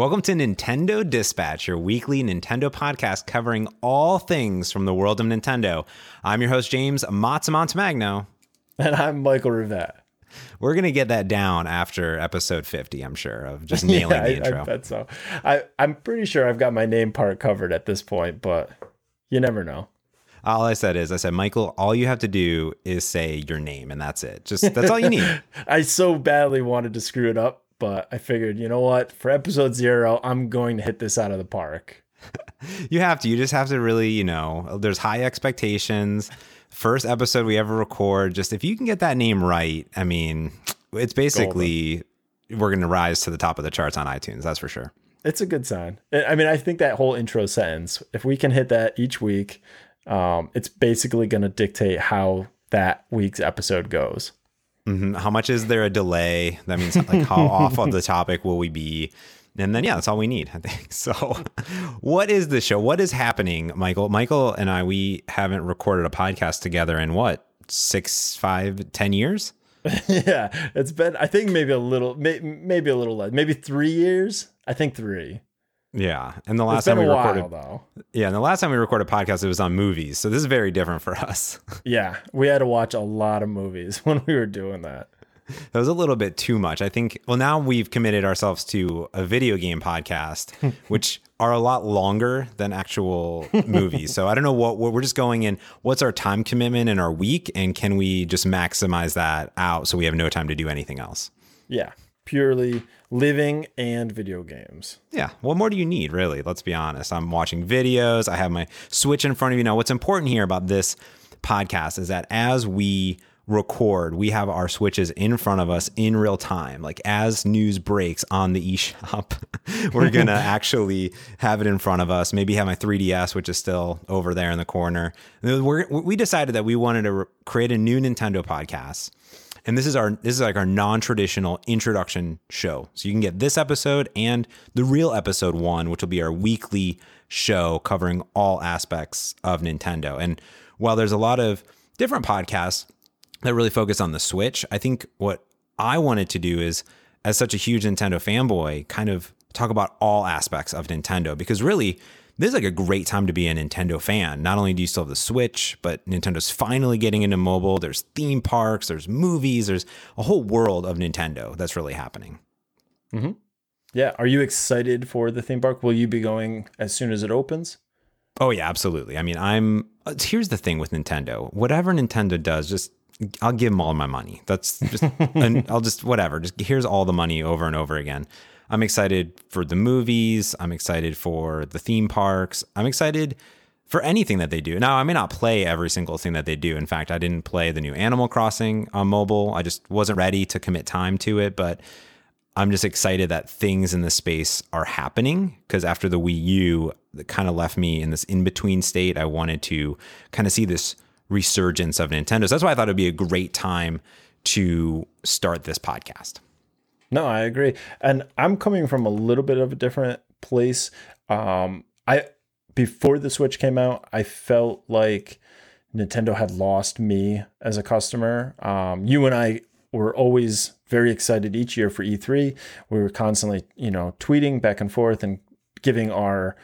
Welcome to Nintendo Dispatch, your weekly Nintendo podcast covering all things from the world of Nintendo. I'm your host, James Matsumontemagno. And I'm Michael Rivet. We're going to get that down after episode 50, I'm sure, of just nailing yeah, the intro. I bet so. I, I'm pretty sure I've got my name part covered at this point, but you never know. All I said is, I said, Michael, all you have to do is say your name, and that's it. Just that's all you need. I so badly wanted to screw it up, but I figured, you know what? For episode zero, I'm going to hit this out of the park. you have to. You just have to really, you know, there's high expectations. First episode we ever record. Just if you can get that name right, I mean, it's basically Golden. we're going to rise to the top of the charts on iTunes. That's for sure. It's a good sign. I mean, I think that whole intro sentence, if we can hit that each week, um, it's basically going to dictate how that week's episode goes. Mm-hmm. How much is there a delay? That means like how off of the topic will we be? And then yeah, that's all we need, I think. So, what is the show? What is happening, Michael? Michael and I, we haven't recorded a podcast together in what six, five, ten years. yeah, it's been. I think maybe a little, may, maybe a little less, maybe three years. I think three. Yeah, and the last time we recorded, though. yeah, and the last time we recorded a podcast, it was on movies. So this is very different for us. yeah, we had to watch a lot of movies when we were doing that. That was a little bit too much. I think. Well, now we've committed ourselves to a video game podcast, which are a lot longer than actual movies. So I don't know what, what we're just going in. What's our time commitment in our week, and can we just maximize that out so we have no time to do anything else? Yeah, purely living and video games. Yeah. What more do you need, really? Let's be honest. I'm watching videos. I have my Switch in front of you. Now, what's important here about this podcast is that as we record, we have our switches in front of us in real time. Like as news breaks on the eShop, we're going to actually have it in front of us. Maybe have my 3DS, which is still over there in the corner. We're, we decided that we wanted to re- create a new Nintendo podcast and this is our this is like our non-traditional introduction show. So you can get this episode and the real episode 1, which will be our weekly show covering all aspects of Nintendo. And while there's a lot of different podcasts that really focus on the Switch, I think what I wanted to do is as such a huge Nintendo fanboy kind of talk about all aspects of Nintendo because really this is like a great time to be a Nintendo fan. Not only do you still have the Switch, but Nintendo's finally getting into mobile. There's theme parks, there's movies, there's a whole world of Nintendo that's really happening. Mm-hmm. Yeah. Are you excited for the theme park? Will you be going as soon as it opens? Oh, yeah, absolutely. I mean, I'm. Uh, here's the thing with Nintendo whatever Nintendo does, just I'll give them all my money. That's just, and I'll just, whatever, just here's all the money over and over again. I'm excited for the movies. I'm excited for the theme parks. I'm excited for anything that they do. Now, I may not play every single thing that they do. In fact, I didn't play the new Animal Crossing on mobile. I just wasn't ready to commit time to it, but I'm just excited that things in the space are happening because after the Wii U, that kind of left me in this in between state. I wanted to kind of see this resurgence of Nintendo. So that's why I thought it'd be a great time to start this podcast. No, I agree. And I'm coming from a little bit of a different place. Um, I before the Switch came out, I felt like Nintendo had lost me as a customer. Um, you and I were always very excited each year for E3. We were constantly, you know, tweeting back and forth and giving our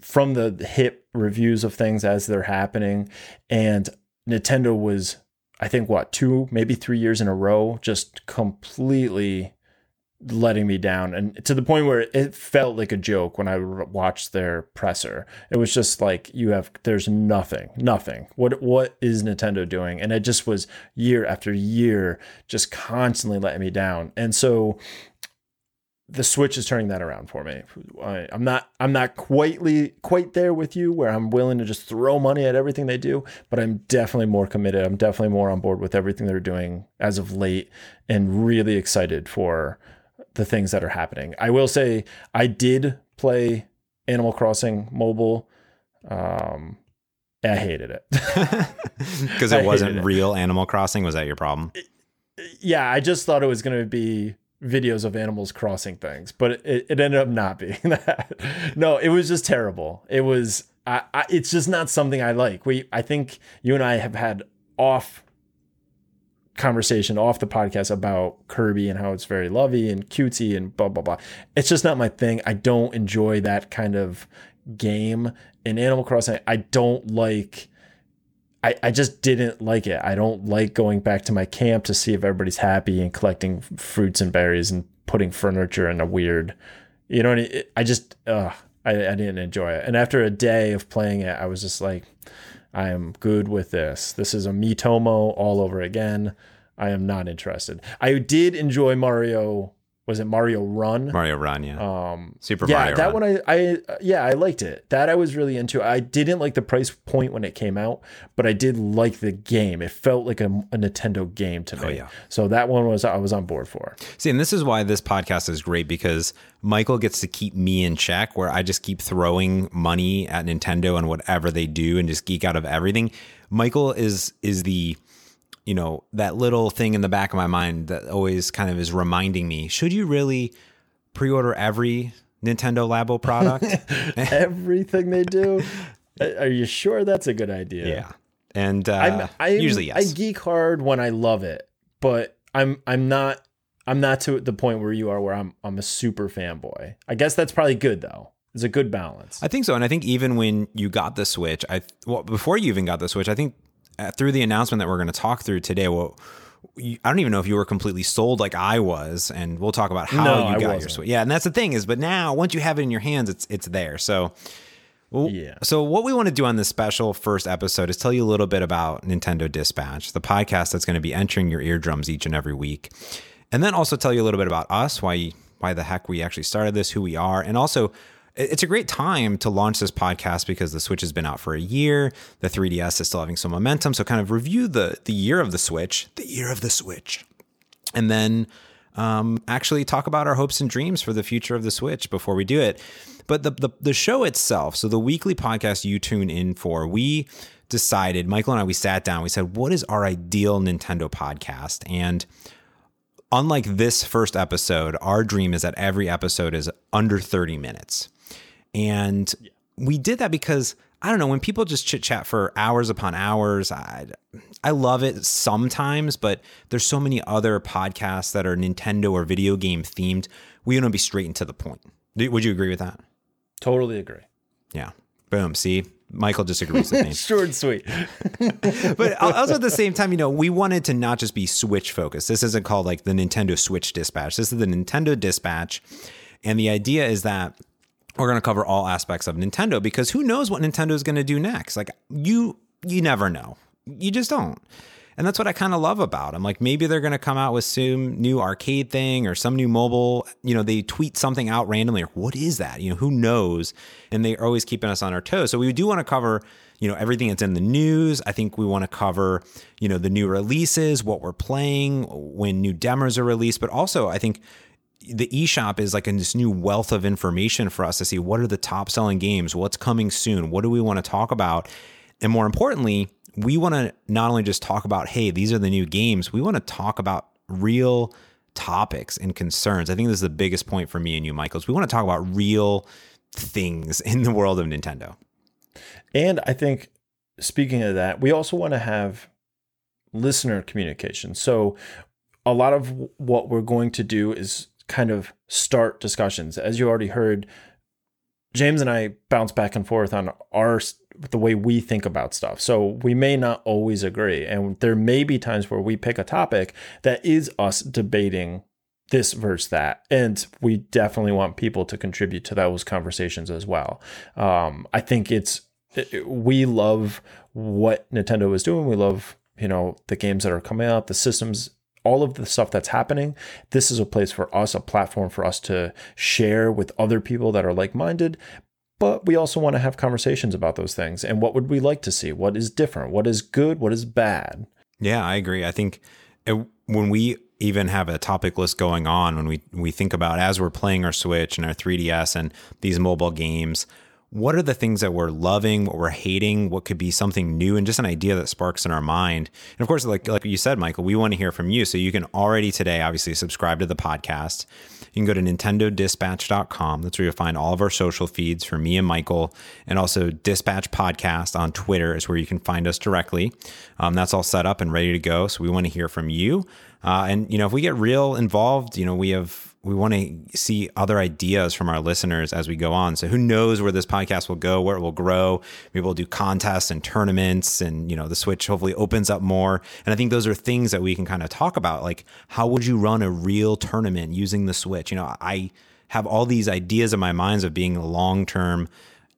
from the hip reviews of things as they're happening. And Nintendo was I think what two, maybe three years in a row, just completely letting me down and to the point where it felt like a joke when I watched their presser. It was just like you have there's nothing, nothing. What what is Nintendo doing? And it just was year after year just constantly letting me down. And so the Switch is turning that around for me. I, am not I'm not quietly quite there with you where I'm willing to just throw money at everything they do, but I'm definitely more committed. I'm definitely more on board with everything they're doing as of late and really excited for the things that are happening. I will say I did play Animal Crossing mobile. Um, I hated it because it wasn't it. real Animal Crossing. Was that your problem? Yeah, I just thought it was going to be videos of animals crossing things, but it, it ended up not being that. no, it was just terrible. It was. I, I, it's just not something I like. We, I think you and I have had off conversation off the podcast about Kirby and how it's very lovey and cutesy and blah blah blah. It's just not my thing. I don't enjoy that kind of game in Animal Crossing. I don't like I, I just didn't like it. I don't like going back to my camp to see if everybody's happy and collecting fruits and berries and putting furniture in a weird, you know, I, just, uh, I, I didn't enjoy it. And after a day of playing it, I was just like, I am good with this. This is a Miitomo all over again. I am not interested. I did enjoy Mario was it Mario Run? Mario Run, yeah. Um, Super yeah, Mario that Run. one I, I yeah I liked it. That I was really into. I didn't like the price point when it came out, but I did like the game. It felt like a, a Nintendo game to me. Oh, yeah. So that one was I was on board for. See, and this is why this podcast is great because Michael gets to keep me in check where I just keep throwing money at Nintendo and whatever they do and just geek out of everything. Michael is is the you know, that little thing in the back of my mind that always kind of is reminding me, should you really pre-order every Nintendo Labo product? Everything they do. Are you sure that's a good idea? yeah. And uh, I'm, I'm usually yes. I geek hard when I love it, but I'm I'm not I'm not to the point where you are where I'm I'm a super fanboy. I guess that's probably good though. It's a good balance. I think so, and I think even when you got the Switch, I well before you even got the Switch, I think Uh, through the announcement that we're going to talk through today, well, I don't even know if you were completely sold like I was, and we'll talk about how No, you got your. Switch. Yeah, and that's the thing is, but now once you have it in your hands, it's it's there. So. Well, Yeah. So what we want to do on this special first episode is tell you a little bit about Nintendo Dispatch, the podcast that's going to be entering your eardrums each and every week, and then also tell you a little bit about us, why why the heck we actually started this, who we are, and also it's a great time to launch this podcast because the Switch has been out for a year, the 3DS is still having some momentum, so kind of review the the year of the Switch, the year of the Switch, and then um, actually talk about our hopes and dreams for the future of the Switch before we do it. But the, the the show itself, so the weekly podcast you tune in for, we decided, Michael and I, we sat down, we said, what is our ideal Nintendo podcast? And unlike this first episode, our dream is that every episode is under 30 minutes. And we did that because I don't know, when people just chit chat for hours upon hours, I I love it sometimes, but there's so many other podcasts that are Nintendo or video game themed. We want to be straight and to the point. Would you agree with that? Totally agree. Yeah. Boom. See, Michael disagrees with me. Short and sweet. but also at the same time, you know, we wanted to not just be Switch focused. This isn't called like the Nintendo Switch Dispatch. This is the Nintendo Dispatch. And the idea is that we're going to cover all aspects of Nintendo because who knows what Nintendo is going to do next? Like you you never know. You just don't. And that's what I kind of love about them. Like maybe they're going to come out with some new arcade thing or some new mobile, you know, they tweet something out randomly or what is that? You know, who knows? And they're always keeping us on our toes. So we do want to cover, you know, everything that's in the news. I think we want to cover, you know, the new releases, what we're playing, when new demos are released, but also I think the eShop is like in this new wealth of information for us to see what are the top selling games, what's coming soon, what do we want to talk about, and more importantly, we want to not only just talk about hey, these are the new games, we want to talk about real topics and concerns. I think this is the biggest point for me and you, Michaels. We want to talk about real things in the world of Nintendo. And I think, speaking of that, we also want to have listener communication. So, a lot of what we're going to do is kind of start discussions. As you already heard, James and I bounce back and forth on our the way we think about stuff. So we may not always agree, and there may be times where we pick a topic that is us debating this versus that, and we definitely want people to contribute to those conversations as well. Um, I think it's it- we love what Nintendo is doing. We love you know the games that are coming out, the systems all of the stuff that's happening, this is a place for us, a platform for us to share with other people that are like minded. But we also want to have conversations about those things and what would we like to see? What is different? What is good? What is bad? Yeah, I agree. I think it, when we even have a topic list going on, when we we think about as we're playing our Switch and our 3DS and these mobile games, what are the things that we're loving, what we're hating, what could be something new, and just an idea that sparks in our mind. And of course, like like you said, Michael, we want to hear from you. So you can already today, obviously, subscribe to the podcast. You can go to nintendodispatch.com. That's where you'll find all of our social feeds for me and Michael, and also Dispatch Podcast on Twitter is where you can find us directly. Um, that's all set up and ready to go. So we want to hear from you. Uh, and you know, if we get real involved, you know, we have we want to see other ideas from our listeners as we go on. So who knows where this podcast will go, where it will grow. Maybe we'll do contests and tournaments and, you know, the Switch hopefully opens up more. And I think those are things that we can kind of talk about. Like, how would you run a real tournament using the Switch? You know, I have all these ideas in my minds of being a long term,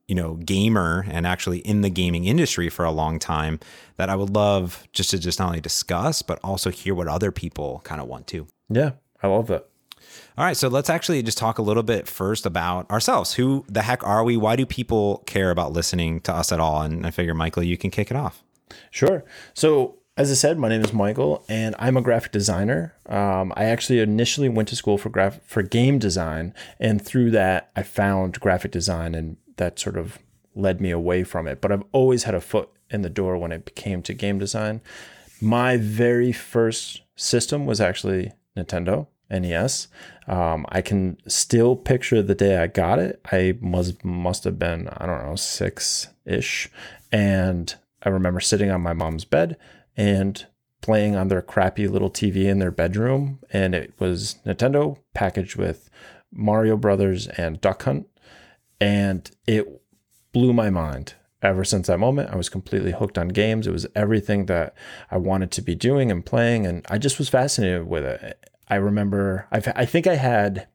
you know, gamer and actually in the gaming industry for a long time that I would love just to just not only discuss, but also hear what other people kind of want to. Yeah, I love that. All right, so let's actually just talk a little bit first about ourselves. Who the heck are we? Why do people care about listening to us at all? And I figure, Michael, you can kick it off. Sure. So, as I said, my name is Michael, and I'm a graphic designer. Um, I actually initially went to school for graph for game design, and through that, I found graphic design, and that sort of led me away from it. But I've always had a foot in the door when it came to game design. My very first system was actually Nintendo. NES. Um, I can still picture the day I got it. I must must have been I don't know six ish, and I remember sitting on my mom's bed and playing on their crappy little TV in their bedroom, and it was Nintendo packaged with Mario Brothers and Duck Hunt, and it blew my mind. Ever since that moment, I was completely hooked on games. It was everything that I wanted to be doing and playing, and I just was fascinated with it I remember I've, I think I had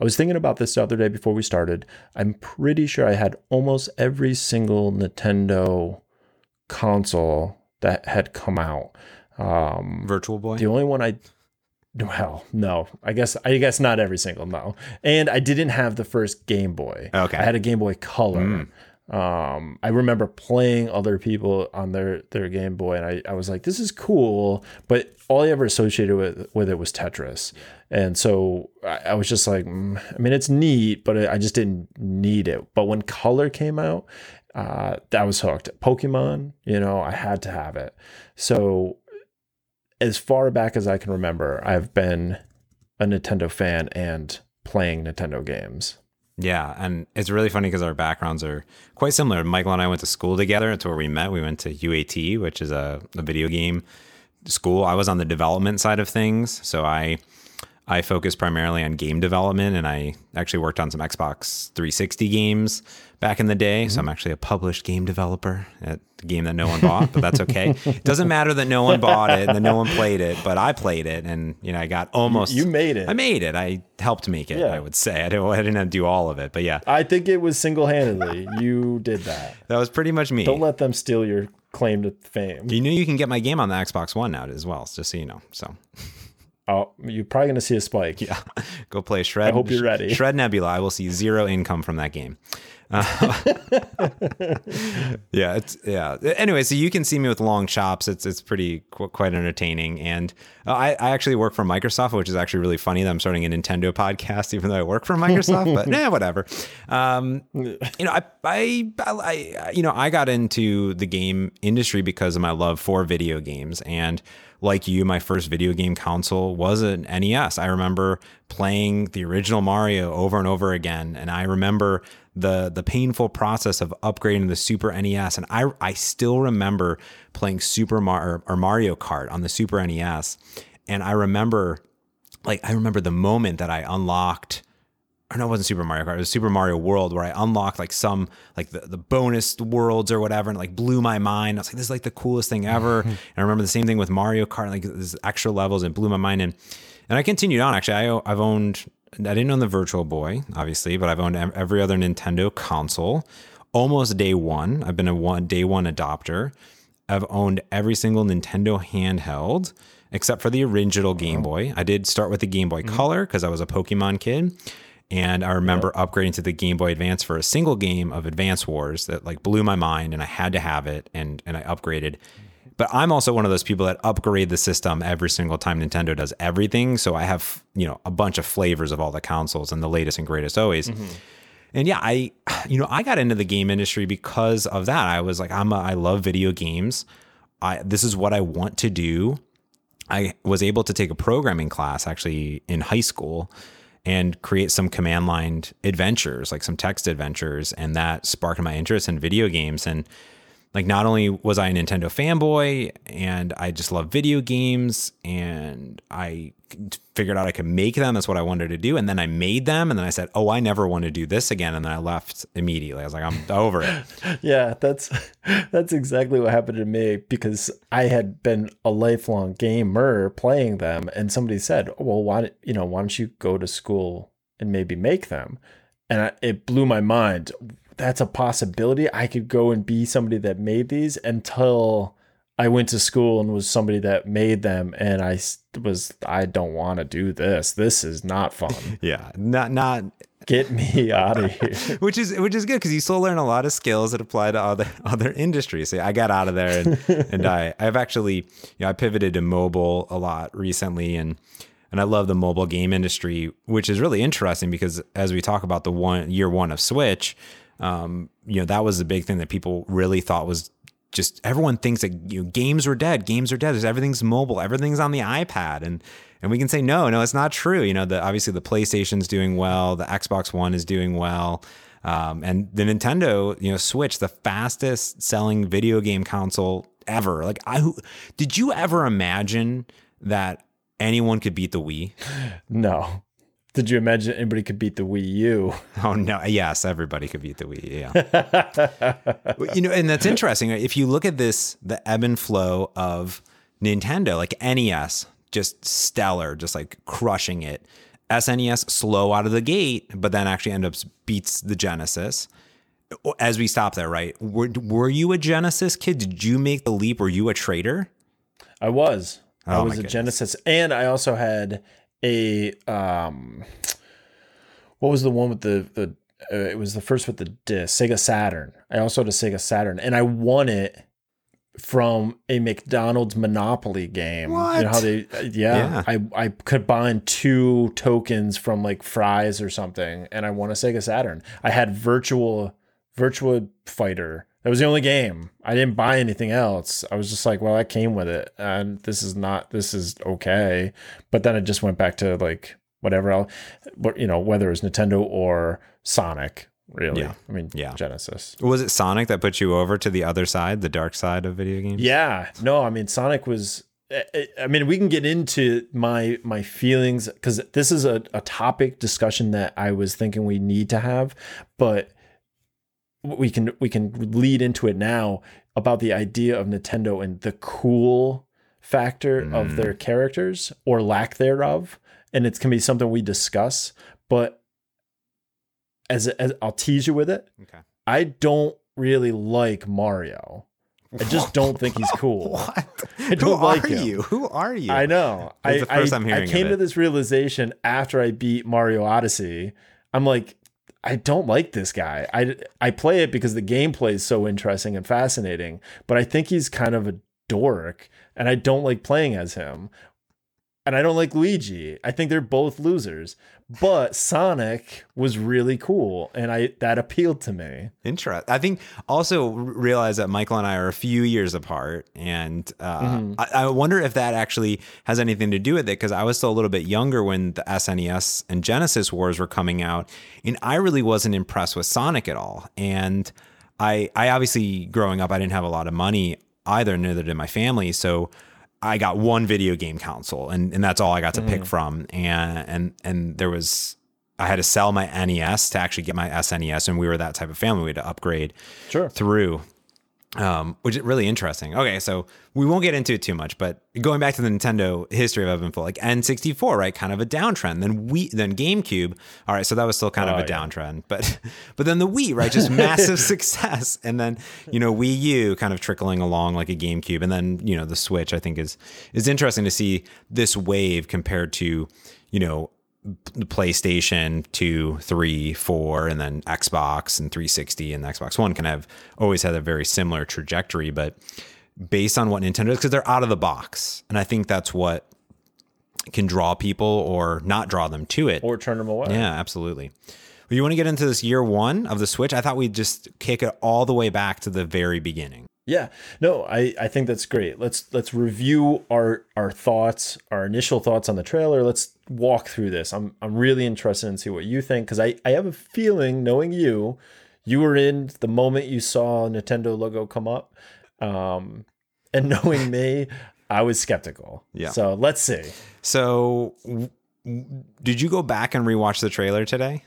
I was thinking about this the other day before we started. I'm pretty sure I had almost every single Nintendo console that had come out. Um, Virtual Boy. The only one I well, no, I guess I guess not every single no. And I didn't have the first Game Boy. Okay, I had a Game Boy Color. Mm. Um, I remember playing other people on their their Game Boy, and I, I was like, this is cool, but all I ever associated with with it was Tetris, and so I, I was just like, mm, I mean, it's neat, but I just didn't need it. But when Color came out, uh, that was hooked. Pokemon, you know, I had to have it. So as far back as I can remember, I've been a Nintendo fan and playing Nintendo games. Yeah, and it's really funny because our backgrounds are quite similar. Michael and I went to school together. It's where we met. We went to UAT, which is a, a video game school. I was on the development side of things, so I I focused primarily on game development, and I actually worked on some Xbox 360 games back in the day. Mm-hmm. So I'm actually a published game developer at the game that no one bought, but that's okay. it doesn't matter that no one bought it and that no one played it, but I played it, and you know I got almost. You, you made it. I made it. I helped make it. Yeah. I would say I didn't. I didn't do all of it, but yeah. I think it was single handedly. you did that. That was pretty much me. Don't let them steal your claim to fame. You know you can get my game on the Xbox One now as well, just so you know. So. Oh, you're probably going to see a spike. Yeah. Go play Shred. I hope you're ready. Shred Nebula. I will see zero income from that game. Uh, yeah, it's yeah. Anyway, so you can see me with long chops. It's it's pretty qu- quite entertaining, and uh, I I actually work for Microsoft, which is actually really funny that I'm starting a Nintendo podcast, even though I work for Microsoft. but yeah, whatever. Um, you know, I, I I you know I got into the game industry because of my love for video games and like you, my first video game console was an NES. I remember playing the original Mario over and over again, and I remember the the painful process of upgrading the Super NES. And I I still remember playing Super Mario or Mario Kart on the Super NES, and I remember like I remember the moment that I unlocked or no, it wasn't Super Mario Kart. It was Super Mario World where I unlocked like some like the, the bonus worlds or whatever, and like blew my mind. I was like, this is like the coolest thing ever. and I remember the same thing with Mario Kart, like this extra levels, and blew my mind. And and I continued on. Actually, I I've owned. I didn't own the Virtual Boy, obviously, but I've owned every other Nintendo console almost day one. I've been a one day one adopter. I've owned every single Nintendo handheld except for the original Game Boy. I did start with the Game Boy mm-hmm. Color because I was a Pokemon kid. And I remember upgrading to the Game Boy Advance for a single game of Advance Wars that like blew my mind and I had to have it and and I upgraded. But I'm also one of those people that upgrade the system every single time Nintendo does everything. So I have, you know, a bunch of flavors of all the consoles and the latest and greatest always. Mm-hmm. And yeah, I you know, I got into the game industry because of that. I was like, I'm a, I love video games. I this is what I want to do. I was able to take a programming class actually in high school and create some command line adventures, like some text adventures, and that sparked my interest in video games. And like not only was I a Nintendo fanboy and I just love video games and I figured out I could make them. That's what I wanted to do. And then I made them and then I said, Oh, I never want to do this again. And then I left immediately. I was like, I'm over it. yeah, that's that's exactly what happened to me because I had been a lifelong gamer playing them and somebody said, Well, why you know, why don't you go to school and maybe make them? And I, it blew my mind that's a possibility. I could go and be somebody that made these until I went to school and was somebody that made them and I was I don't want to do this. This is not fun. yeah, not not get me out of here. which is which is good because you still learn a lot of skills that apply to other other industries. So I got out of there and and I I've actually you know I pivoted to mobile a lot recently and and I love the mobile game industry, which is really interesting because as we talk about the one year one of Switch, um, you know, that was the big thing that people really thought was just everyone thinks that you know, games are dead. Games are dead. Everything's mobile. Everything's on the iPad, and and we can say no, no, it's not true. You know, the obviously the PlayStation's doing well. The Xbox One is doing well. Um, and the Nintendo, you know, Switch, the fastest selling video game console ever. Like, I did you ever imagine that anyone could beat the Wii? No. Did you imagine anybody could beat the Wii U? Oh no! Yes, everybody could beat the Wii. Yeah. you know, and that's interesting. If you look at this, the ebb and flow of Nintendo, like NES, just stellar, just like crushing it. SNES slow out of the gate, but then actually end up beats the Genesis. As we stop there, right? Were, were you a Genesis kid? Did you make the leap? Were you a trader? I was. Oh, I was a Genesis, and I also had a um, what was the one with the the uh, it was the first with the disc, Sega Saturn. I also had a Sega Saturn, and I won it from a McDonald's Monopoly game. What? You know how they yeah, yeah, I I could buy two tokens from like fries or something and I won a Sega Saturn. I had virtual virtual fighter that was the only game. I didn't buy anything else. I was just like, well, I came with it, and this is not. This is okay. But then it just went back to like whatever else, but you know, whether it was Nintendo or Sonic. Really, yeah. I mean, yeah. Genesis. Was it Sonic that put you over to the other side, the dark side of video games? Yeah. No, I mean, Sonic was. Eh, eh, I mean, we can get into my my feelings because this is a, a topic discussion that I was thinking we need to have, but we can we can lead into it now about the idea of Nintendo and the cool factor mm. of their characters or lack thereof, and it can be something we discuss. But as, as I'll tease you with it, okay. I don't really like Mario. I just don't think he's cool. What? I don't Who like are him. you? Who are you? I know. I, the first I, I'm hearing I came to this realization after I beat Mario Odyssey. I'm like, I don't like this guy. I, I play it because the gameplay is so interesting and fascinating, but I think he's kind of a dork and I don't like playing as him. And I don't like Luigi. I think they're both losers. But Sonic was really cool and I that appealed to me. Interesting. I think also realize that Michael and I are a few years apart and uh, mm-hmm. I, I, wonder if that actually has anything to do with it because I was still a little bit younger when the SNES and Genesis wars were coming out and I really wasn't impressed with Sonic at all. And I I obviously growing up I didn't have a lot of money either neither did my family so I got one video game console and, and that's all I got to mm. pick from. And and and there was I had to sell my NES to actually get my SNES, and we were that type of family. We had to upgrade sure. through um, which is really interesting. Okay, so we won't get into it too much, but going back to the Nintendo history of Ebb and Flow, like N64, right, kind of a downtrend. Then we, then GameCube, all right, so that was still kind oh, of a yeah. downtrend, but but then the Wii, right, just massive success, and then you know Wii U kind of trickling along like a GameCube, and then you know the Switch. I think is is interesting to see this wave compared to you know PlayStation 2, 3, 4, and then Xbox and 360 and the Xbox One kind of always had a very similar trajectory, but based on what Nintendo does, because they're out of the box. And I think that's what can draw people or not draw them to it. Or turn them away. Yeah, absolutely. Well, you want to get into this year one of the Switch? I thought we'd just kick it all the way back to the very beginning. Yeah, no, I, I think that's great. Let's let's review our our thoughts, our initial thoughts on the trailer. Let's walk through this. I'm I'm really interested in see what you think because I I have a feeling, knowing you, you were in the moment you saw Nintendo logo come up, um, and knowing me, I was skeptical. Yeah. So let's see. So, w- did you go back and rewatch the trailer today?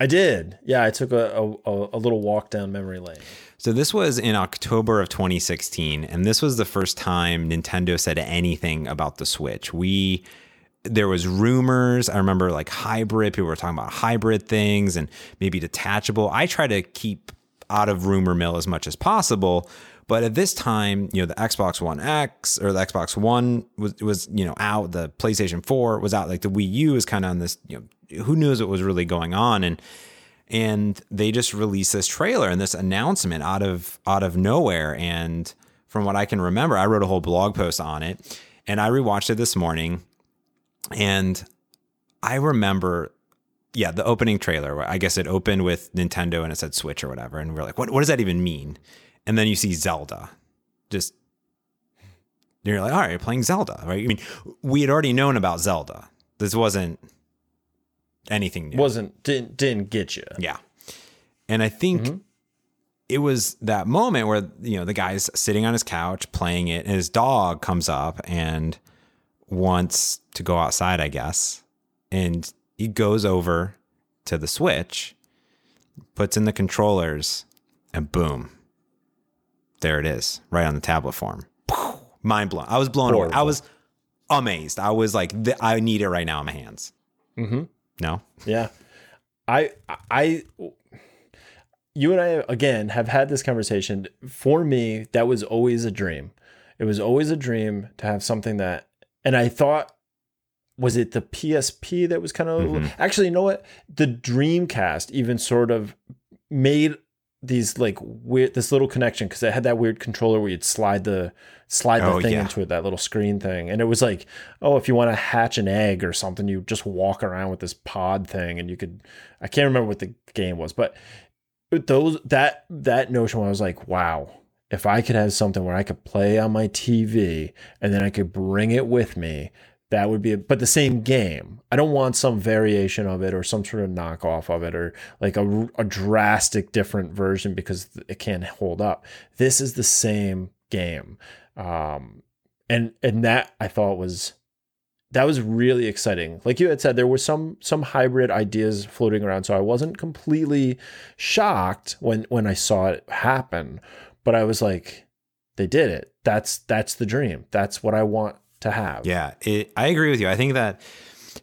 I did. Yeah, I took a, a, a little walk down memory lane. So this was in October of 2016, and this was the first time Nintendo said anything about the Switch. We there was rumors. I remember like hybrid. People were talking about hybrid things and maybe detachable. I try to keep out of rumor mill as much as possible. But at this time, you know, the Xbox One X or the Xbox One was was you know out. The PlayStation Four was out. Like the Wii U is kind of on this. You know, who knows what was really going on? And and they just released this trailer and this announcement out of out of nowhere. And from what I can remember I wrote a whole blog post on it and I rewatched it this morning. And I remember yeah the opening trailer I guess it opened with Nintendo and it said Switch or whatever. And we're like what what does that even mean? And then you see Zelda. Just you're like all right you're playing Zelda right? I mean we had already known about Zelda. This wasn't anything new Wasn't didn't didn't get you. yeah. And I think it was that moment where, you know, the guy's sitting on his couch playing it and his dog comes up and wants to go outside, I guess. And he goes over to the switch, puts in the controllers, and boom. There it is, right on the tablet form. Mind blown. I was blown away. I was amazed. I was like, I need it right now in my hands. Mm-hmm. No? Yeah. I I you and I again have had this conversation. For me, that was always a dream. It was always a dream to have something that and I thought was it the PSP that was kind of Mhm. actually you know what? The Dreamcast even sort of made these like weird this little connection because it had that weird controller where you'd slide the slide the Oh, thing yeah. into it, that little screen thing. And it was like, oh, if you want to hatch an egg or something, you just walk around with this pod thing and you could I can't remember what the game was, but those that that notion I was like, wow, if I could have something where I could play on my TV and then I could bring it with me, that would be a, but the same game. I don't want some variation of it or some sort of knockoff of it or like a, a drastic different version because it can't hold up. This is the same game. Um and and that I thought was that was really exciting. Like you had said, there were some some hybrid ideas floating around, so I wasn't completely shocked when when I saw it happen. But I was like, they did it. That's that's the dream. That's what I want to have. Yeah, it, I agree with you. I think that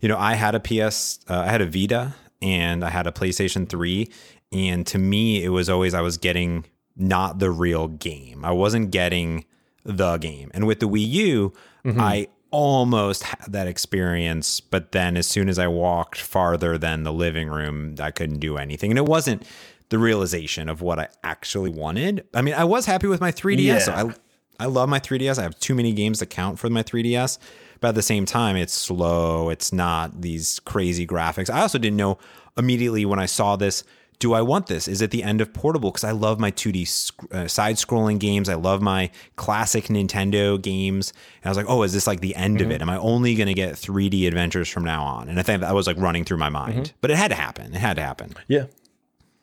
you know I had a PS, uh, I had a Vita, and I had a PlayStation Three, and to me it was always I was getting not the real game. I wasn't getting the game. And with the Wii U, I almost had that experience, but then as soon as I walked farther than the living room, I couldn't do anything. And it wasn't the realization of what I actually wanted. I mean, I was happy with my 3DS. So I I love my 3DS. I have too many games to count for my 3DS. But at the same time, it's slow. It's not these crazy graphics. I also didn't know immediately when I saw this do I want this? Is it the end of portable? Because I love my 2D sc- uh, side scrolling games. I love my classic Nintendo games. And I was like, oh, is this like the end of it? Am I only going to get 3D adventures from now on? And I think that was like running through my mind. But it had to happen. It had to happen. Yeah.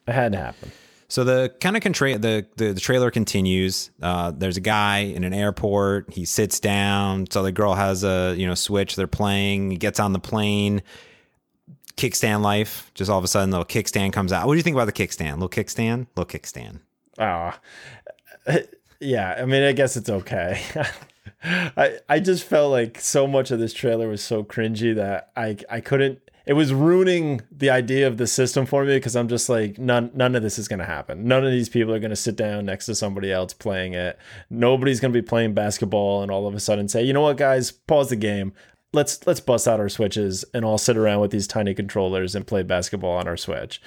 It had to happen. So the kind of contra- the, the the trailer continues. Uh, there's a guy in an airport. He sits down. So the girl has a you know switch. They're playing. He gets on the plane. Kickstand life. Just all of a sudden, little kickstand comes out. What do you think about the kickstand? Little kickstand. Little kickstand. Ah, yeah. I mean, I guess it's okay. I I just felt like so much of this trailer was so cringy that I I couldn't. It was ruining the idea of the system for me because I'm just like none none of this is gonna happen. None of these people are gonna sit down next to somebody else playing it. Nobody's gonna be playing basketball and all of a sudden say, you know what, guys, pause the game. Let's let's bust out our switches and all sit around with these tiny controllers and play basketball on our switch.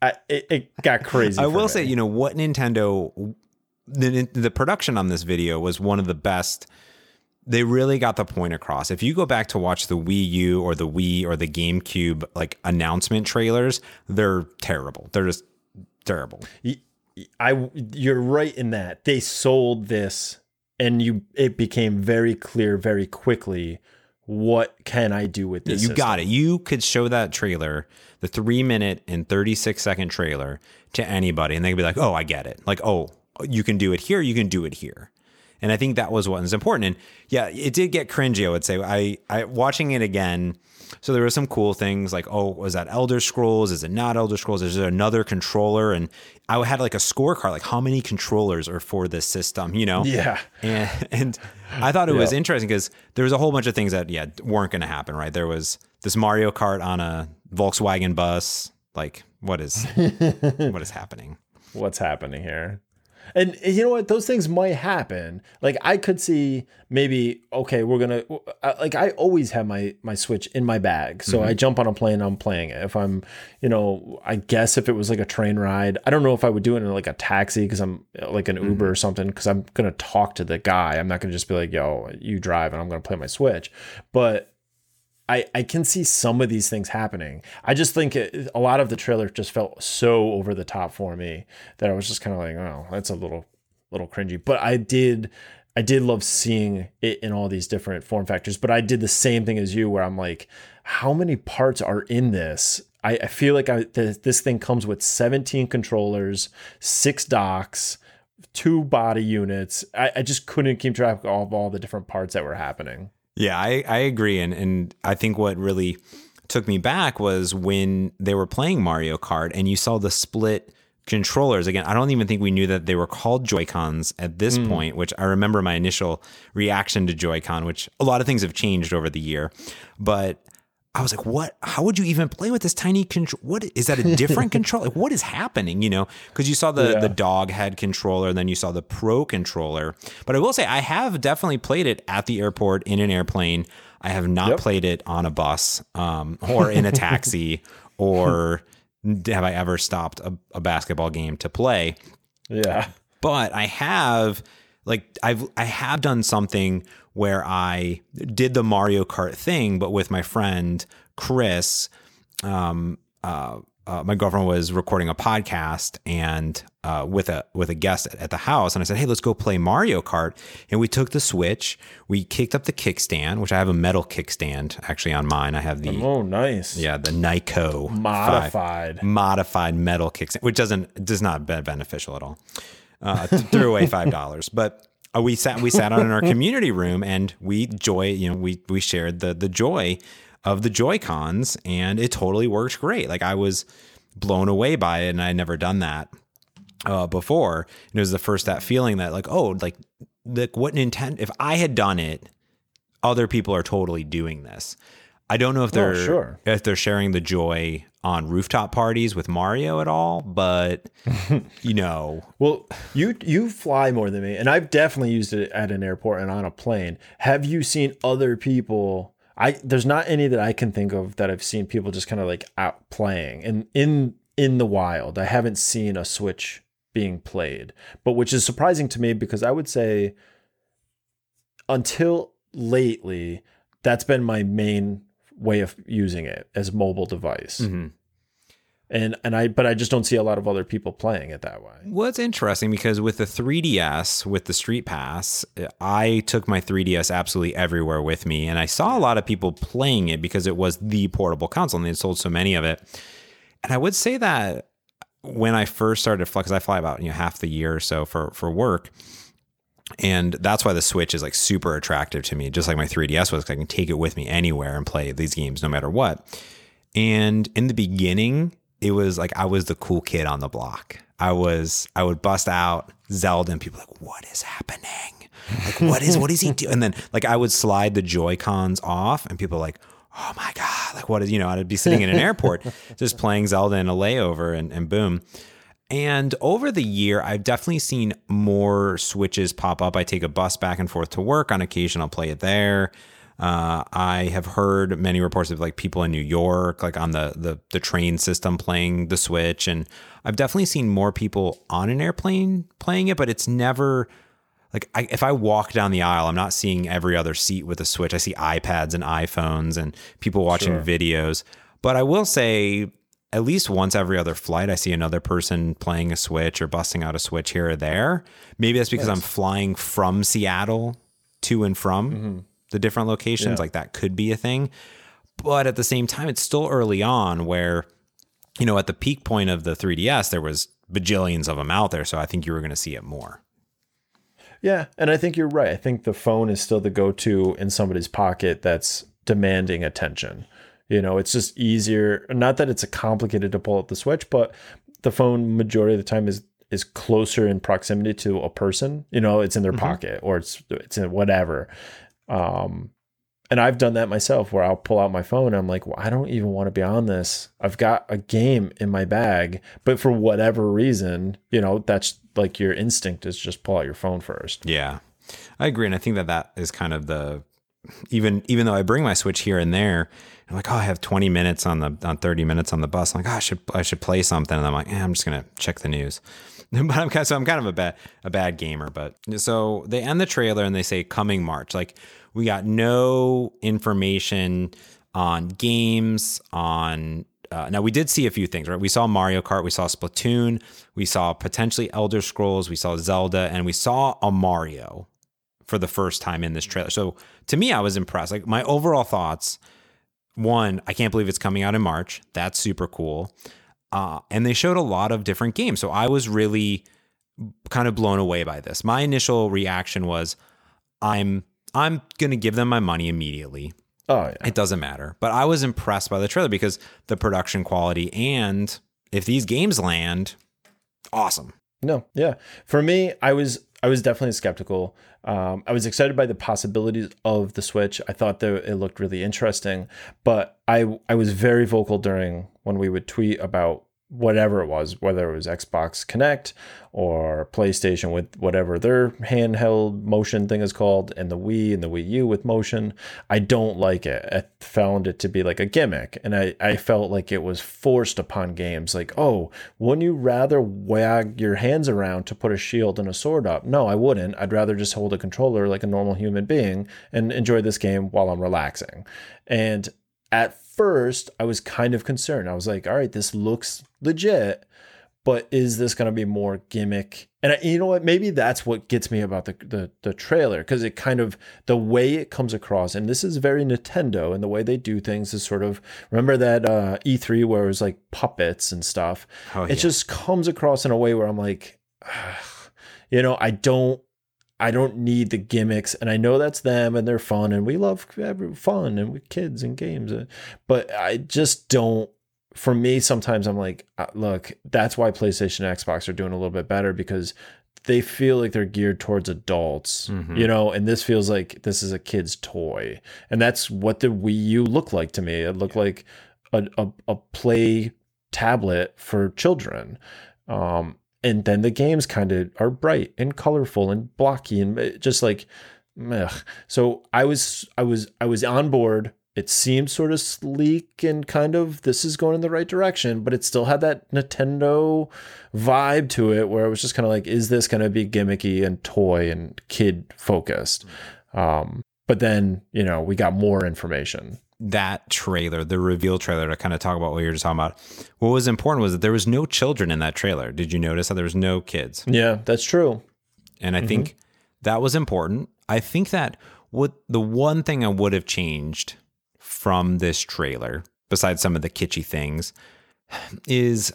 I, it, it got crazy. I will me. say, you know what Nintendo, the the production on this video was one of the best they really got the point across. If you go back to watch the Wii U or the Wii or the GameCube like announcement trailers, they're terrible. They're just terrible. I you're right in that they sold this and you it became very clear very quickly what can I do with this? you system? got it. You could show that trailer, the three minute and 36 second trailer to anybody, and they'd be like, oh, I get it. Like, oh, you can do it here, you can do it here. And I think that was what was important. And yeah, it did get cringy, I would say. I, I watching it again. So there were some cool things like, oh, was that Elder Scrolls? Is it not Elder Scrolls? Is there another controller? And I had like a scorecard, like how many controllers are for this system, you know? Yeah. And, and I thought it yeah. was interesting because there was a whole bunch of things that, yeah, weren't going to happen, right? There was this Mario Kart on a Volkswagen bus. Like, what is, what is happening? What's happening here? And you know what? Those things might happen. Like I could see maybe okay, we're gonna like I always have my my Switch in my bag, so mm-hmm. I jump on a plane, I'm playing it. If I'm, you know, I guess if it was like a train ride, I don't know if I would do it in like a taxi because I'm like an mm-hmm. Uber or something because I'm gonna talk to the guy. I'm not gonna just be like, yo, you drive and I'm gonna play my Switch. But I, I can see some of these things happening. I just think it, a lot of the trailer just felt so over the top for me that I was just kind of like, oh, that's a little little cringy. But I did I did love seeing it in all these different form factors. But I did the same thing as you, where I'm like, how many parts are in this? I, I feel like I, th- this thing comes with 17 controllers, six docks, two body units. I, I just couldn't keep track of all, of all the different parts that were happening. Yeah, I, I agree. And, and I think what really took me back was when they were playing Mario Kart and you saw the split controllers. Again, I don't even think we knew that they were called Joy-Cons at this mm. point, which I remember my initial reaction to Joy-Con, which a lot of things have changed over the year. But I was like, what? How would you even play with this tiny control? What is that a different control? Like, what is happening? You know, because you saw the yeah. the dog head controller, and then you saw the pro controller. But I will say, I have definitely played it at the airport in an airplane. I have not yep. played it on a bus um, or in a taxi, or have I ever stopped a, a basketball game to play? Yeah, but I have like I've I have done something where I did the Mario Kart thing, but with my friend Chris. Um, uh, uh, my girlfriend was recording a podcast and uh, with a with a guest at the house, and I said, "Hey, let's go play Mario Kart." And we took the Switch, we kicked up the kickstand, which I have a metal kickstand actually on mine. I have the oh nice yeah the Nyko modified five, modified metal kickstand, which doesn't does not be beneficial at all. Uh, threw away five dollars, but uh, we sat we sat out in our community room and we joy you know we we shared the the joy of the Joy Cons and it totally worked great. Like I was blown away by it and I had never done that uh, before. And it was the first that feeling that like oh like like what Nintendo if I had done it, other people are totally doing this. I don't know if oh, they're oh, sure. if they're sharing the joy on rooftop parties with Mario at all, but you know. well, you you fly more than me, and I've definitely used it at an airport and on a plane. Have you seen other people? I there's not any that I can think of that I've seen people just kind of like out playing and in in the wild. I haven't seen a Switch being played, but which is surprising to me because I would say until lately that's been my main way of using it as mobile device. Mm-hmm. And and I but I just don't see a lot of other people playing it that way. Well, it's interesting because with the 3DS with the Street Pass, I took my 3DS absolutely everywhere with me and I saw a lot of people playing it because it was the portable console and they sold so many of it. And I would say that when I first started to fly, because I fly about you know half the year or so for for work, and that's why the Switch is like super attractive to me, just like my 3DS was. I can take it with me anywhere and play these games no matter what. And in the beginning, it was like I was the cool kid on the block. I was I would bust out Zelda and people like, what is happening? Like what is what is he doing? And then like I would slide the Joy Cons off and people like, oh my God, like what is you know, I'd be sitting in an airport just playing Zelda in a layover and, and boom. And over the year, I've definitely seen more switches pop up. I take a bus back and forth to work. On occasion, I'll play it there. Uh, I have heard many reports of like people in New York, like on the, the the train system, playing the Switch, and I've definitely seen more people on an airplane playing it. But it's never like I, if I walk down the aisle, I'm not seeing every other seat with a Switch. I see iPads and iPhones and people watching Sure. videos. But I will say, at least once every other flight, I see another person playing a Switch or busting out a Switch here or there. Maybe that's because I'm flying from Seattle to and from the different locations. Mm-hmm. Yeah. Like that could be a thing. But at the same time, it's still early on where, you know, at the peak point of the 3DS, there was bajillions of them out there. So I think you were going to see it more. Yeah, and I think you're right. I think the phone is still the go-to in somebody's pocket that's demanding attention. You know, it's just easier. Not that it's a complicated to pull out the switch, but the phone majority of the time is is closer in proximity to a person. You know, it's in their pocket or it's it's in whatever. Um, and I've done that myself where I'll pull out my phone and I'm like, well, I don't even want to be on this. I've got a game in my bag, but for whatever reason, you know, that's like your instinct is just pull out your phone first. Yeah, I agree, and I think that that is kind of the even even though I bring my Switch here and there, I'm like, oh, I have 20 minutes on the on 30 minutes on the bus. I'm like, oh, I should I should play something, and I'm like, eh, I'm just gonna check the news. But I'm kind of, so I'm kind of a bad a bad gamer. But so they end the trailer and they say coming March. Like we got no information on games on uh, now we did see a few things, right? We saw Mario Kart, we saw Splatoon, we saw potentially Elder Scrolls, we saw Zelda, and we saw a Mario for the first time in this trailer. So to me, I was impressed. Like my overall thoughts: one, I can't believe it's coming out in March. That's super cool. Uh, and they showed a lot of different games. So I was really kind of blown away by this. My initial reaction was, I'm I'm gonna give them my money immediately. Oh yeah. It doesn't matter. But I was impressed by the trailer because the production quality and if these games land, awesome. No, yeah. For me, I was I was definitely skeptical. Um, I was excited by the possibilities of the Switch. I thought that it looked really interesting, but I I was very vocal during when we would tweet about whatever it was, whether it was Xbox Kinect or PlayStation with whatever their handheld motion thing is called, and the Wii and the Wii U with motion. I don't like it. I found it to be like a gimmick, and I, I felt like it was forced upon games. Like, oh, wouldn't you rather wag your hands around to put a shield and a sword up? No, I wouldn't. I'd rather just hold a controller like a normal human being and enjoy this game while I'm relaxing. And at first, I was kind of concerned. I was like, all right, this looks legit, but is this going to be more gimmick? And I, you know what? Maybe that's what gets me about the the, the trailer because it kind of the way it comes across, and this is very Nintendo, and the way they do things is sort of remember that uh, E3 where it was like puppets and stuff. Oh, it yeah. just comes across in a way where I'm like, you know, I don't I don't need the gimmicks, and I know that's them, and they're fun, and we love fun and with kids and games, uh, but I just don't. For me, sometimes I'm like, uh, look, that's why PlayStation and Xbox are doing a little bit better because they feel like they're geared towards adults, you know, and this feels like this is a kid's toy, and that's what the Wii U looked like to me. It looked like a, a a play tablet for children. Um, and then the games kind of are bright and colorful and blocky and uh, just like meh. so i was i was i was on board it seemed sort of sleek and kind of this is going in the right direction but it still had that nintendo vibe to it where it was just kind of like is this going to be gimmicky and toy and kid focused um but then you know we got more information that trailer, the reveal trailer, to kind of talk about what you were just talking about. What was important was that there was no children in that trailer. Did you notice that there was no kids? yeah that's true And I think that was important. I think that what the one thing I would have changed from this trailer, besides some of the kitschy things, is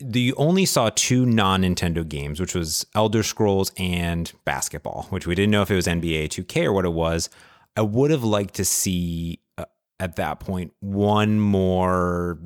the only saw two non-Nintendo games, which was Elder Scrolls and basketball, which we didn't know if it was NBA 2K or what it was. I would have liked to see uh, at that point one more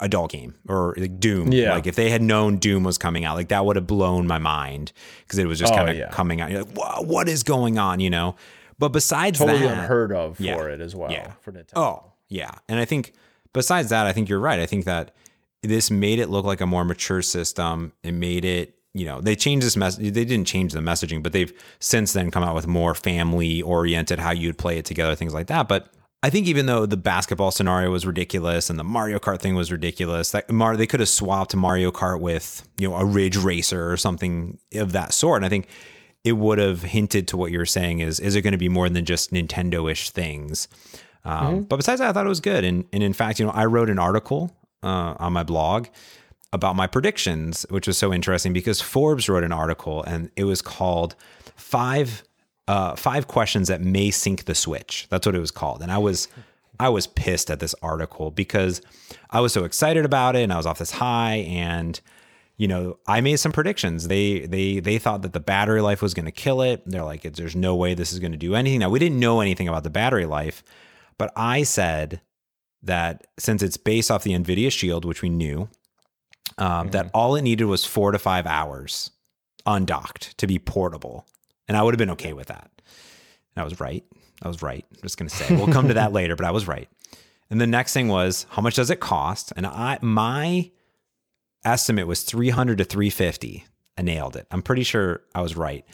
adult game or like Doom. Yeah. Like if they had known Doom was coming out, like that would have blown my mind because it was just Oh, kind of yeah. coming out. You're like, "Wha- what is going on? You know. But besides that, totally that, unheard of Yeah. for it as well Yeah. for nintendo Oh, yeah. And I think besides that, I think you're right. I think that this made it look like a more mature system. It made it, you know, they changed this message. They didn't change the messaging, but they've since then come out with more family oriented, how you'd play it together, things like that. But I think even though the basketball scenario was ridiculous and the Mario Kart thing was ridiculous, that Mar- they could have swapped Mario Kart with, you know, a Ridge Racer or something of that sort. And I think it would have hinted to what you're saying is is it going to be more than just Nintendo-ish things? Um, But besides that, I thought it was good. And and in fact, you know, I wrote an article uh, on my blog about my predictions, which was so interesting because Forbes wrote an article and it was called five uh, five questions that may sink the Switch. That's what it was called. And I was I was pissed at this article because I was so excited about it and I was off this high and you know, I made some predictions. They they they thought that the battery life was going to kill it. They're like, there's no way this is going to do anything. Now we didn't know anything about the battery life, but I said that since it's based off the NVIDIA Shield, which we knew, um, that all it needed was four to five hours undocked to be portable, and I would have been okay with that. And I was right. I was right. I'm just going to say we'll come to that later, but I was right. And the next thing was how much does it cost? And I my estimate was 300 to 350. I nailed it. I'm pretty sure I was right.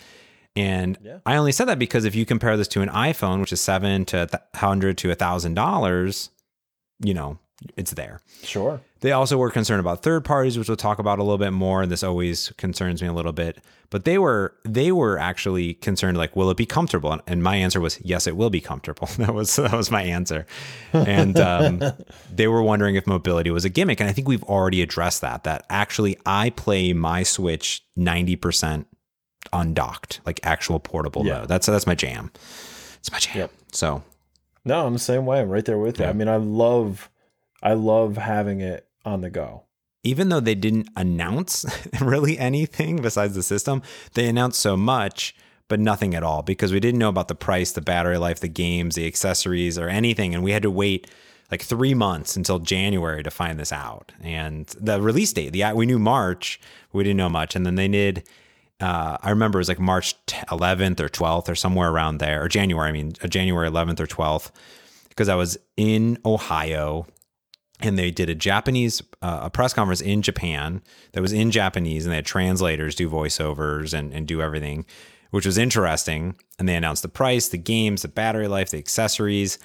And Yeah. I only said that because if you compare this to an iPhone, which is seven to hundred to a thousand dollars, you know, it's there. Sure. They also were concerned about third parties, which we'll talk about a little bit more. And this always concerns me a little bit. But they were they were actually concerned, like, will it be comfortable? And- my answer was, yes, it will be comfortable. That was that was my answer. And um, they were wondering if mobility was a gimmick. And I think we've already addressed that. That actually, I play my Switch ninety percent undocked, like actual portable Yeah. mode. That's that's my jam. It's my jam. Yep. So No, I'm the same way. I'm right there with you. Yeah. I mean, I love, I love having it on the go. even though they didn't announce really anything besides the system, they announced so much, but nothing at all because we didn't know about the price, the battery life, the games, the accessories, or anything. And we had to wait like three months until January to find this out. And the release date, the we knew March, we didn't know much. And then they did. Uh, I remember it was like March 11th or 12th or somewhere around there, or January. I mean, uh, January 11th or 12th, because I was in Ohio and they did a Japanese uh, a press conference in Japan that was in Japanese, and they had translators do voiceovers and and do everything, which was interesting. And they announced the price, the games, the battery life, the accessories,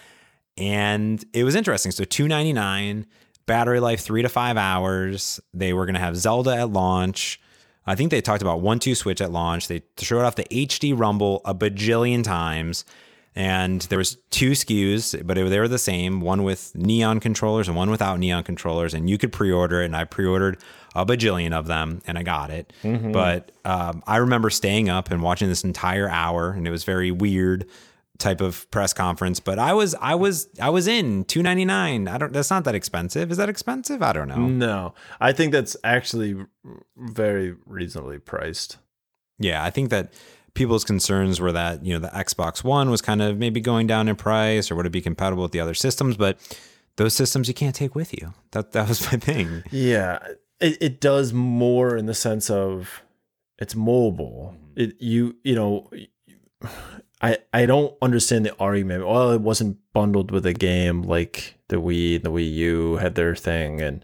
and it was interesting. So two ninety nine, battery life three to five hours. They were going to have Zelda at launch. I think they talked about one two switch at launch. They showed off the HD Rumble a bajillion times, and there was two SKUs, but it, they were the same. One with neon controllers and one without neon controllers, and you could pre-order it. And I pre-ordered a bajillion of them, and I got it. But um, I remember staying up and watching this entire hour, and it was very weird type of press conference. But I was, I was, I was in two ninety nine. I don't. That's not that expensive. Is that expensive? I don't know. No, I think that's actually very reasonably priced. Yeah, I think that people's concerns were that, you know, the Xbox One was kind of maybe going down in price or would it be compatible with the other systems, but those systems you can't take with you. That that was my thing. Yeah, it, it does more in the sense of it's mobile. Mm-hmm. It you you know, I I don't understand the argument. Well, it wasn't bundled with a game like the Wii and the Wii U had their thing, and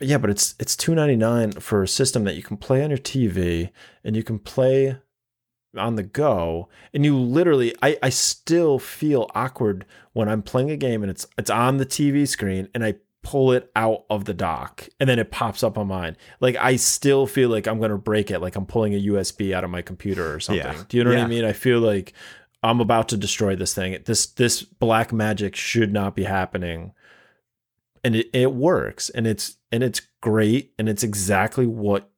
yeah, but it's it's two ninety nine for a system that you can play on your TV and you can play on the go and you literally I, I still feel awkward when I'm playing a game and it's it's on the TV screen and I pull it out of the dock and then it pops up on mine. Like I still feel like I'm gonna break it, like I'm pulling a USB out of my computer or something. Yeah. Do you know what I mean? I feel like I'm about to destroy this thing. This this black magic should not be happening. And it, it works and it's and it's great and it's exactly what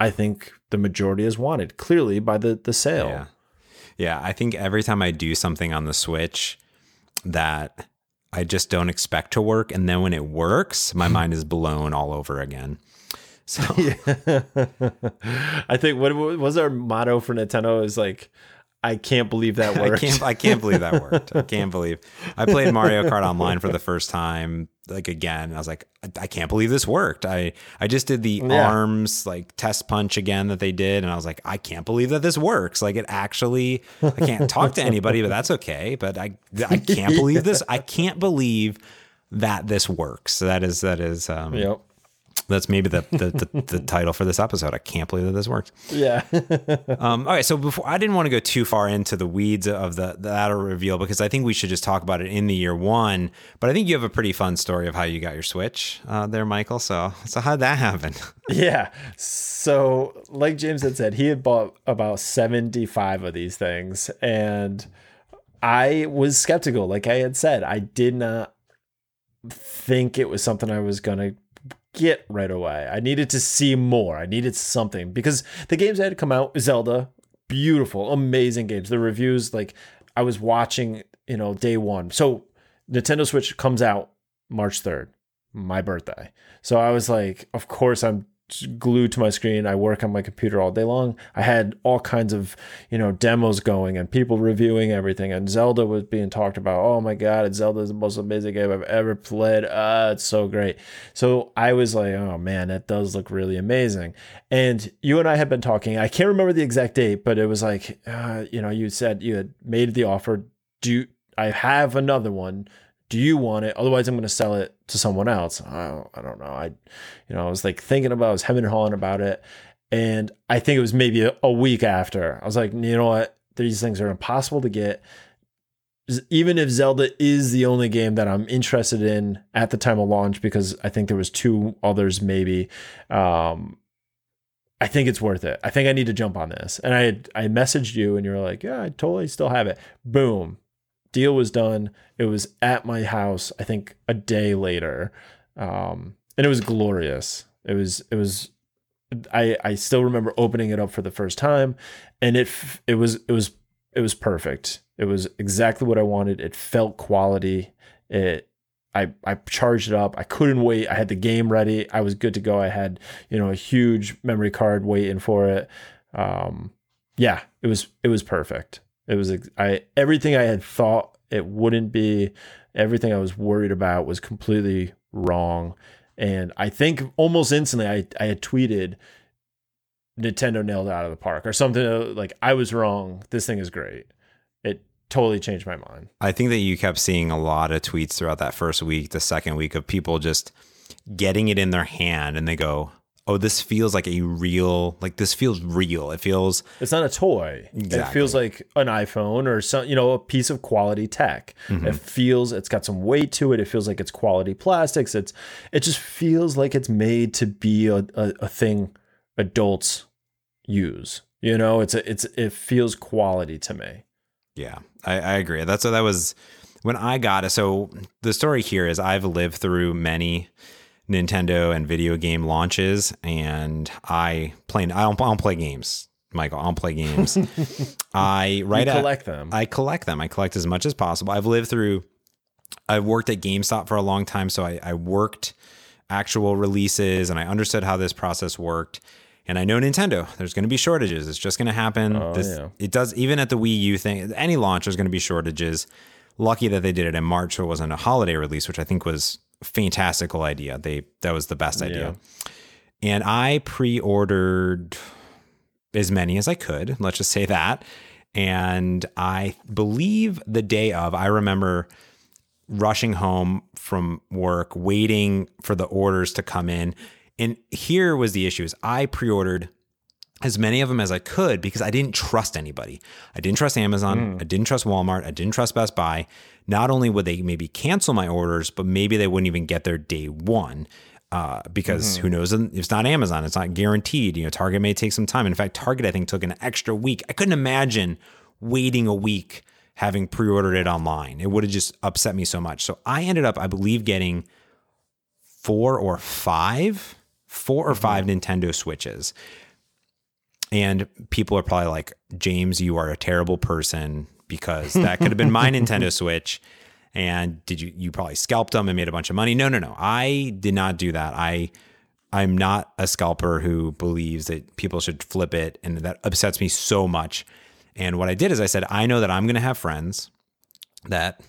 I think the majority has wanted, clearly by the the sale. Yeah. Yeah, I think every time I do something on the Switch that I just don't expect to work and then when it works, my mind is blown all over again. So yeah. I think what what was our motto for Nintendo is like, I can't believe that I worked. can't I can't believe that worked. I can't believe I played Mario Kart online for the first time like again. I was like I, I can't believe this worked. I I just did the Yeah. arms like test punch again that they did and I was like I can't believe that this works. Like it actually I can't talk to anybody but that's okay, but I I can't believe this. I can't believe that this works. So that is that is um Yep. That's maybe the the, the, the title for this episode. I can't believe that this works. Yeah. Um, all right, so before I didn't want to go too far into the weeds of the that reveal because I think we should just talk about it in the year one. But I think you have a pretty fun story of how you got your Switch uh, there, Michael. So so how did that happen? yeah. So like James had said, he had bought about seventy five of these things, and I was skeptical. Like I had said, I did not think it was something I was gonna get right away. I needed to see more. I needed something because the games that had come out, Zelda, beautiful, amazing games. The reviews, like I was watching, you know, day one. So Nintendo Switch comes out March 3rd, my birthday. So I was like, of course I'm glued to my screen. I work on my computer all day long. I had all kinds of, you know, demos going and people reviewing everything. And Zelda was being talked about. Oh my God, Zelda is the most amazing game I've ever played. Ah, it's so great. So I was like, oh man, that does look really amazing. And you and I had been talking. I can't remember the exact date, but it was like, uh, you know, you said you had made the offer. Do I have another one? do you want it? Otherwise, I'm going to sell it to someone else. I don't, I don't know. I, you know, I was like thinking about, I was hemming and hawing about it. And I think it was maybe a, a week after. I was like, you know what? These things are impossible to get. Even if Zelda is the only game that I'm interested in at the time of launch, because I think there was two others maybe. Um, I think it's worth it. I think I need to jump on this. And I I messaged you and you were like, yeah, I totally still have it. Boom deal was done. It was at my house, I think a day later. Um, and it was glorious. It was, it was, I, I still remember opening it up for the first time and it, it was, it was, it was perfect. It was exactly what I wanted. It felt quality. It, I, I charged it up. I couldn't wait. I had the game ready. I was good to go. I had, you know, a huge memory card waiting for it. Um, yeah, it was, it was perfect. It was I everything I had thought it wouldn't be, everything I was worried about was completely wrong. And I think almost instantly I, I had tweeted Nintendo nailed out of the park or something uh, like I was wrong. This thing is great. It totally changed my mind. I think that you kept seeing a lot of tweets throughout that first week, the second week of people just getting it in their hand and they go, oh, this feels like a real, like this feels real. It feels. It's not a toy. Exactly. It feels like an iPhone or some, you know, a piece of quality tech. Mm-hmm. It feels, it's got some weight to it. It feels like it's quality plastics. It's, it just feels like it's made to be a, a, a thing adults use. You know, it's a, it's, it feels quality to me. Yeah, I, I agree. That's what that was when I got it. So the story here is I've lived through many Nintendo and video game launches, and I play. I don't, I don't play games, Michael. I don't play games. I write. You collect them. I collect them. I collect as much as possible. I've lived through. I've worked at GameStop for a long time, so I, I worked actual releases, and I understood how this process worked. And I know Nintendo, there's going to be shortages. It's just going to happen. Oh, this, yeah. It does, even at the Wii U thing, any launch, there's going to be shortages. Lucky that they did it in March, so it wasn't a holiday release, which I think was fantastical idea. They that was the best idea. Yeah. And I pre-ordered as many as I could, let's just say that. And I believe the day of, I remember rushing home from work, waiting for the orders to come in. And here was the issue is I pre-ordered as many of them as I could because I didn't trust anybody. I didn't trust Amazon. Mm. I didn't trust Walmart. I didn't trust Best Buy. Not only would they maybe cancel my orders, but maybe they wouldn't even get there day one. Uh, because mm-hmm. who knows? It's not Amazon. It's not guaranteed. You know, Target may take some time. In fact, Target I think took an extra week. I couldn't imagine waiting a week having pre-ordered it online. It would have just upset me so much. So I ended up, I believe, getting four or five, four or mm-hmm. five Nintendo Switches. And people are probably like, James, you are a terrible person because that could have been my Nintendo Switch. And did you you probably scalped them and made a bunch of money? No, no, no. I did not do that. I I'm not a scalper who believes that people should flip it and that upsets me so much. And what I did is I said, I know that I'm going to have friends that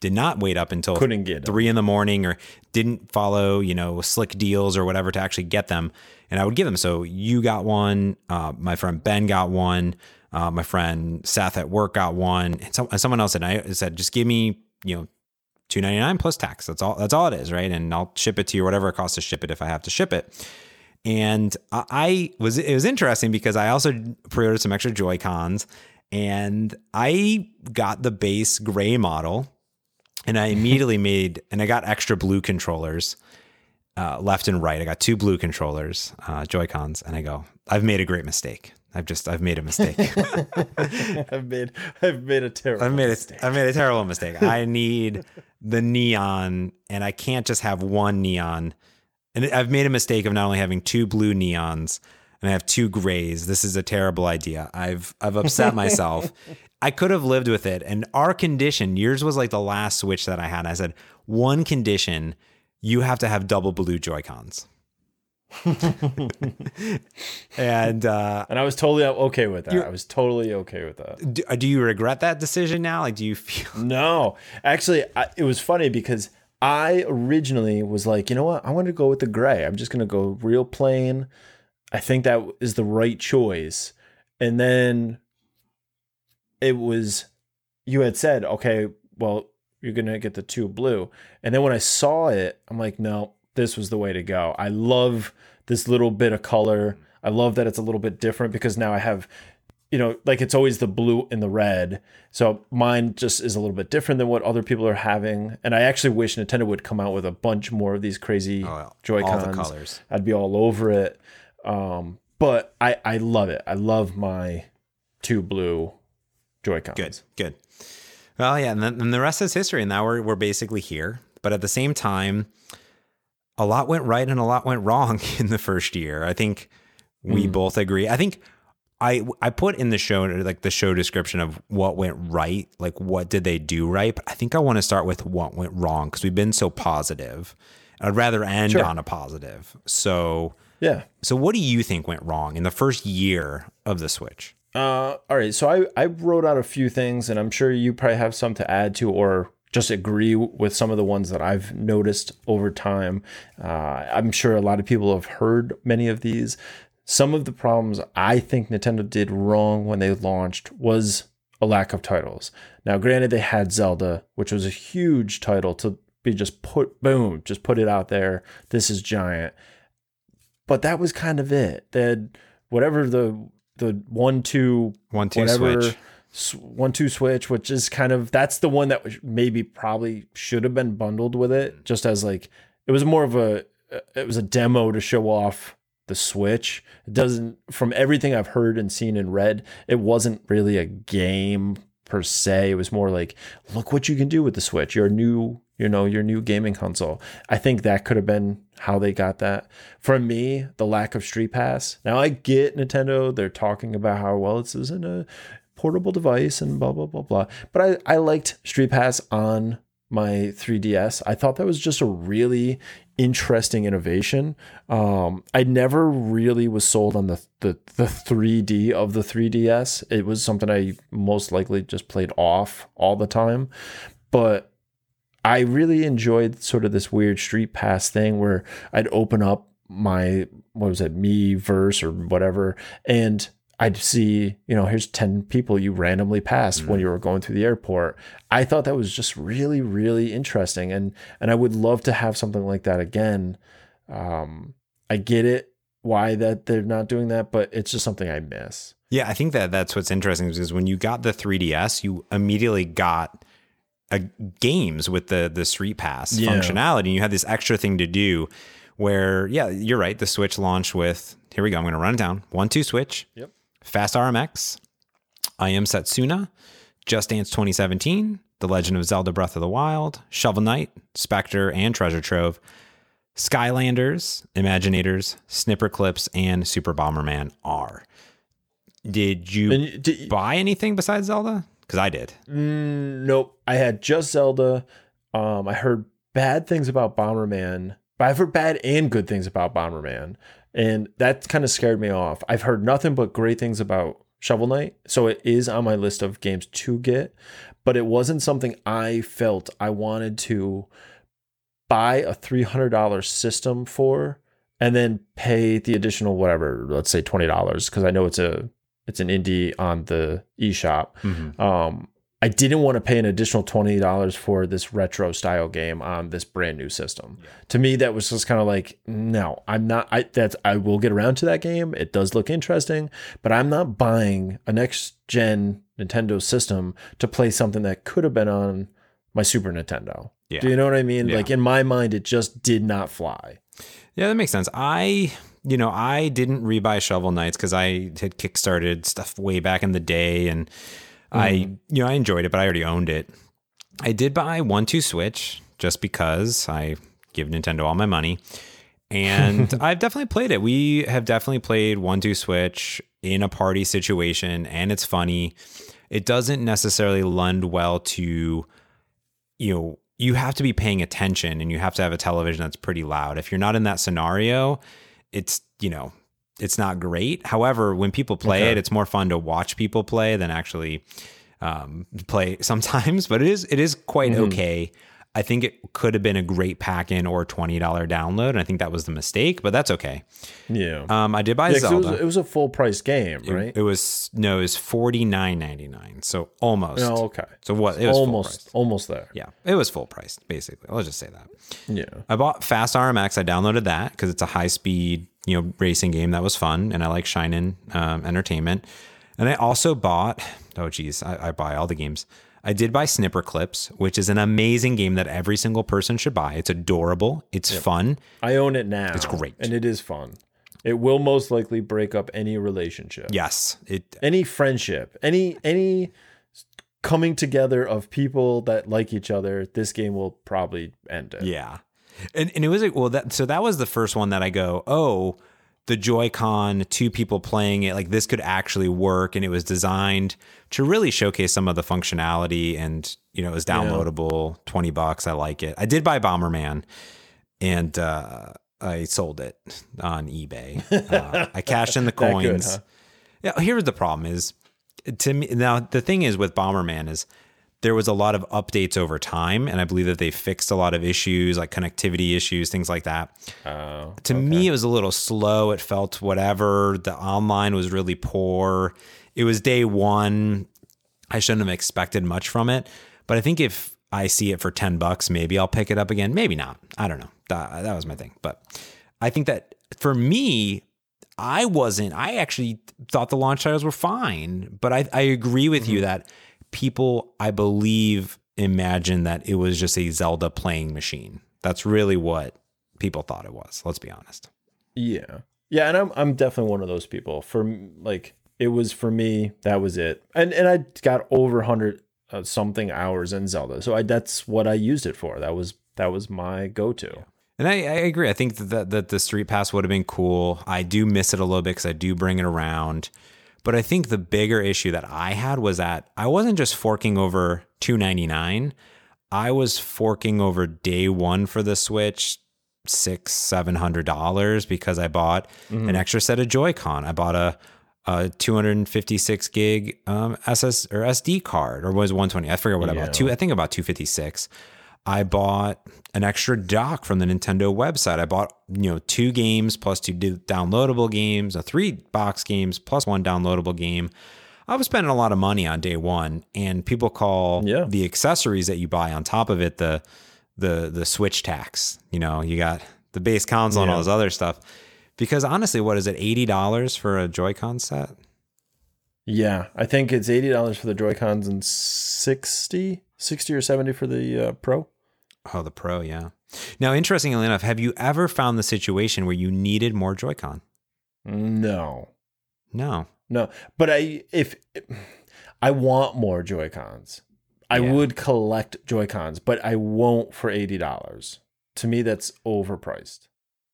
did not wait up until couldn't get three in the morning or didn't follow, you know, slick deals or whatever to actually get them. And I would give them. So you got one. Uh, my friend Ben got one. Uh, my friend Seth at work got one. And, and someone else said, I said, just give me, you know, two ninety nine plus tax. That's all. That's all it is, right? And I'll ship it to you, whatever it costs to ship it, if I have to ship it. And I was it was interesting because I also pre-ordered some extra Joy Cons, and I got the base gray model, and I immediately made and I got extra blue controllers. Uh, left and right. I got two blue controllers, uh, Joy Cons, and I go, I've made a great mistake. I've just I've made a mistake. I've made I've made a terrible I've made mistake. a, I've made a terrible mistake. I need the neon, and I can't just have one neon. And I've made a mistake of not only having two blue neons and I have two grays. This is a terrible idea. I've I've upset myself. I could have lived with it. And our condition, yours was like the last switch that I had. I said one condition: you have to have double blue Joy Cons. and uh, and I was totally okay with that. I was totally okay with that. do, do you regret that decision now? Like, do you feel? No, actually, I, it was funny because I originally was like, you know what, I want to go with the gray. I'm just gonna go real plain. I think that is the right choice. And then it was, you had said, okay, well, you're gonna get the two blue. And then when I saw it, I'm like, no, this was the way to go. I love this little bit of color. I love that it's a little bit different because now I have, you know, like it's always the blue and the red. So mine just is a little bit different than what other people are having. And I actually wish Nintendo would come out with a bunch more of these crazy Oh, Joy Cons. colors. I'd be all over it. Um, but I I love it. I love my two blue Joy Cons. Good, good. Well, yeah, and then and the rest is history. And now we're we're basically here. But at the same time, a lot went right and a lot went wrong in the first year. I think we hmm. both agree. I think I I put in the show like the show description of what went right, like what did they do right. But I think I want to start with what went wrong because we've been so positive. I'd rather end Sure. on a positive. So Yeah. so what do you think went wrong in the first year of the Switch? Uh, all right. So I, I wrote out a few things, and I'm sure you probably have some to add to or just agree with some of the ones that I've noticed over time. Uh, I'm sure a lot of people have heard many of these. Some of the problems I think Nintendo did wrong when they launched was a lack of titles. Now, granted, they had Zelda, which was a huge title to be just put, boom, just put it out there. This is giant. But that was kind of it. Had whatever the the one two One two whatever switch. one two switch, which is kind of that's the one that maybe probably should have been bundled with it, just as like it was more of a it was a demo to show off the switch. It doesn't from everything I've heard and seen and read, it wasn't really a game per se. It was more like look what you can do with the switch. Your new you know your new gaming console. I think that could have been how they got that. For me, the lack of Street Pass. Now I get Nintendo. They're talking about how well this isn't a portable device and blah blah blah blah. But I I liked Street Pass on my 3DS. I thought that was just a really interesting innovation. Um, I never really was sold on the, the the 3D of the 3DS. It was something I most likely just played off all the time. But I really enjoyed sort of this weird street pass thing where I'd open up my what was it, Miiverse or whatever, and I'd see, you know, here's 10 people you randomly passed when you were going through the airport. I thought that was just really, really interesting. And and I would love to have something like that again. Um, I get it why that they're not doing that, but it's just something I miss. Yeah, I think that that's what's interesting because when you got the 3DS, you immediately got a games with the the Street Pass Yeah. functionality. And you had this extra thing to do where, yeah, you're right. The Switch launched with here we go. I'm going to run it down. One two Switch. Yep. Fast RMX. I am Setsuna. Just Dance 2017. The Legend of Zelda Breath of the Wild. Shovel Knight. Spectre and Treasure Trove. Skylanders, Imaginators, Snipperclips, and Super Bomberman R. Did you And you- buy anything besides Zelda? Because I did. Mm, nope. I had just Zelda. Um, I heard bad things about Bomberman, but I've heard bad and good things about Bomberman, and that kind of scared me off. I've heard nothing but great things about Shovel Knight, so it is on my list of games to get, but it wasn't something I felt I wanted to buy a three hundred dollar system for, and then pay the additional whatever, let's say twenty dollars, because I know it's a it's an indie on the eShop. Um, I didn't want to pay an additional twenty dollars for this retro style game on this brand new system. Yeah. To me, that was just kind of like, no, I'm not. I that's I will get around to that game. It does look interesting, but I'm not buying a next gen Nintendo system to play something that could have been on my Super Nintendo. Yeah. Do you know what I mean? Yeah. Like in my mind, it just did not fly. Yeah, that makes sense. I you know, I didn't rebuy Shovel Knights because I had kickstarted stuff way back in the day and Mm. I mm-hmm. you know I enjoyed it, but I already owned it. I did buy one two Switch just because I give Nintendo all my money. And I've definitely played it. We have definitely played one two Switch in a party situation, and it's funny. It doesn't necessarily lend well to, you know, you have to be paying attention and you have to have a television that's pretty loud. If you're not in that scenario, it's, you know, it's not great. However, when people play okay. it, it's more fun to watch people play than actually um, play sometimes. But it is it is quite mm-hmm. okay. I think it could have been a great pack in or twenty dollar download, and I think that was the mistake. But that's okay. Yeah. Um, I did buy yeah, Zelda. It was, it was, a full price game, right? It, it, was no, it was forty nine ninety nine. So almost. Oh, okay. So what? It was almost almost there. Yeah, it was full price basically. Let's just say that. Yeah. I bought Fast RMX. I downloaded that because it's a high speed you know racing game that was fun, and I like Shin'en um, Entertainment. And I also bought oh geez, I, I buy all the games. I did buy Snipperclips, which is an amazing game that every single person should buy. It's adorable. It's yep. fun. I own it now. It's great. And it is fun. It will most likely break up any relationship. Yes. It any friendship. Any any coming together of people that like each other, this game will probably end it. Yeah. And, and it was like, well, that so that was the first one that I go, oh, the Joy-Con, two people playing it, like this could actually work, and it was designed to really showcase some of the functionality, and you know, it was downloadable, yeah. twenty bucks. I like it. I did buy Bomberman, and uh, I sold it on eBay. Uh, I cashed in the coins. Good, huh? Yeah, here's the problem: is to me now the thing is with Bomberman is there was a lot of updates over time and i believe that they fixed a lot of issues like connectivity issues things like that. Oh, to okay. me it was a little slow. It felt whatever. The online was really poor. It was day one. I shouldn't have expected much from it but i think if i see it for 10 bucks maybe i'll pick it up again. Maybe not. I don't know. That, that was my thing. But i think that for me i wasn't i actually thought the launch titles were fine but i, I agree with mm-hmm. you that people, I believe, imagine that it was just a Zelda playing machine. That's really what people thought it was. Let's be honest. Yeah. Yeah, and I'm I'm definitely one of those people. For like it was for me, that was it. And and I got over 100 uh, something hours in Zelda. So I that's what I used it for. That was that was my go-to. Yeah. And I, I, agree. I think that, that the Street Pass would have been cool. I do miss it a little bit because I do bring it around. But I think the bigger issue that I had was that I wasn't just forking over 299. I was forking over day one for the Switch six, seven hundred dollars because I bought mm-hmm. an extra set of Joy-Con. I bought a, a 256 gig um, SS or SD card, or was 120? I forget what yeah. I bought. Two, I think about 256. I bought an extra dock from the Nintendo website. I bought, you know, two games plus two downloadable games, a three box games plus one downloadable game. I was spending a lot of money on day one, and people call yeah. the accessories that you buy on top of it the the the Switch tax. You know, you got the base console yeah. and all this other stuff. Because honestly, what is it? Eighty dollars for a Joy-Con set? Yeah, I think it's eighty dollars for the Joy Cons and 60, 60 or seventy for the uh, Pro. Oh, the Pro, yeah. Now, interestingly enough, have you ever found the situation where you needed more Joy-Con? No. No. No. But I if I want more Joy-Cons. I yeah. would collect Joy-Cons, but I won't for $80. To me that's overpriced.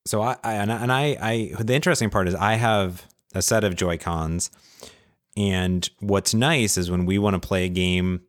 So I, I and I, and I I the interesting part is I have a set of Joy-Cons and what's nice is when we want to play a game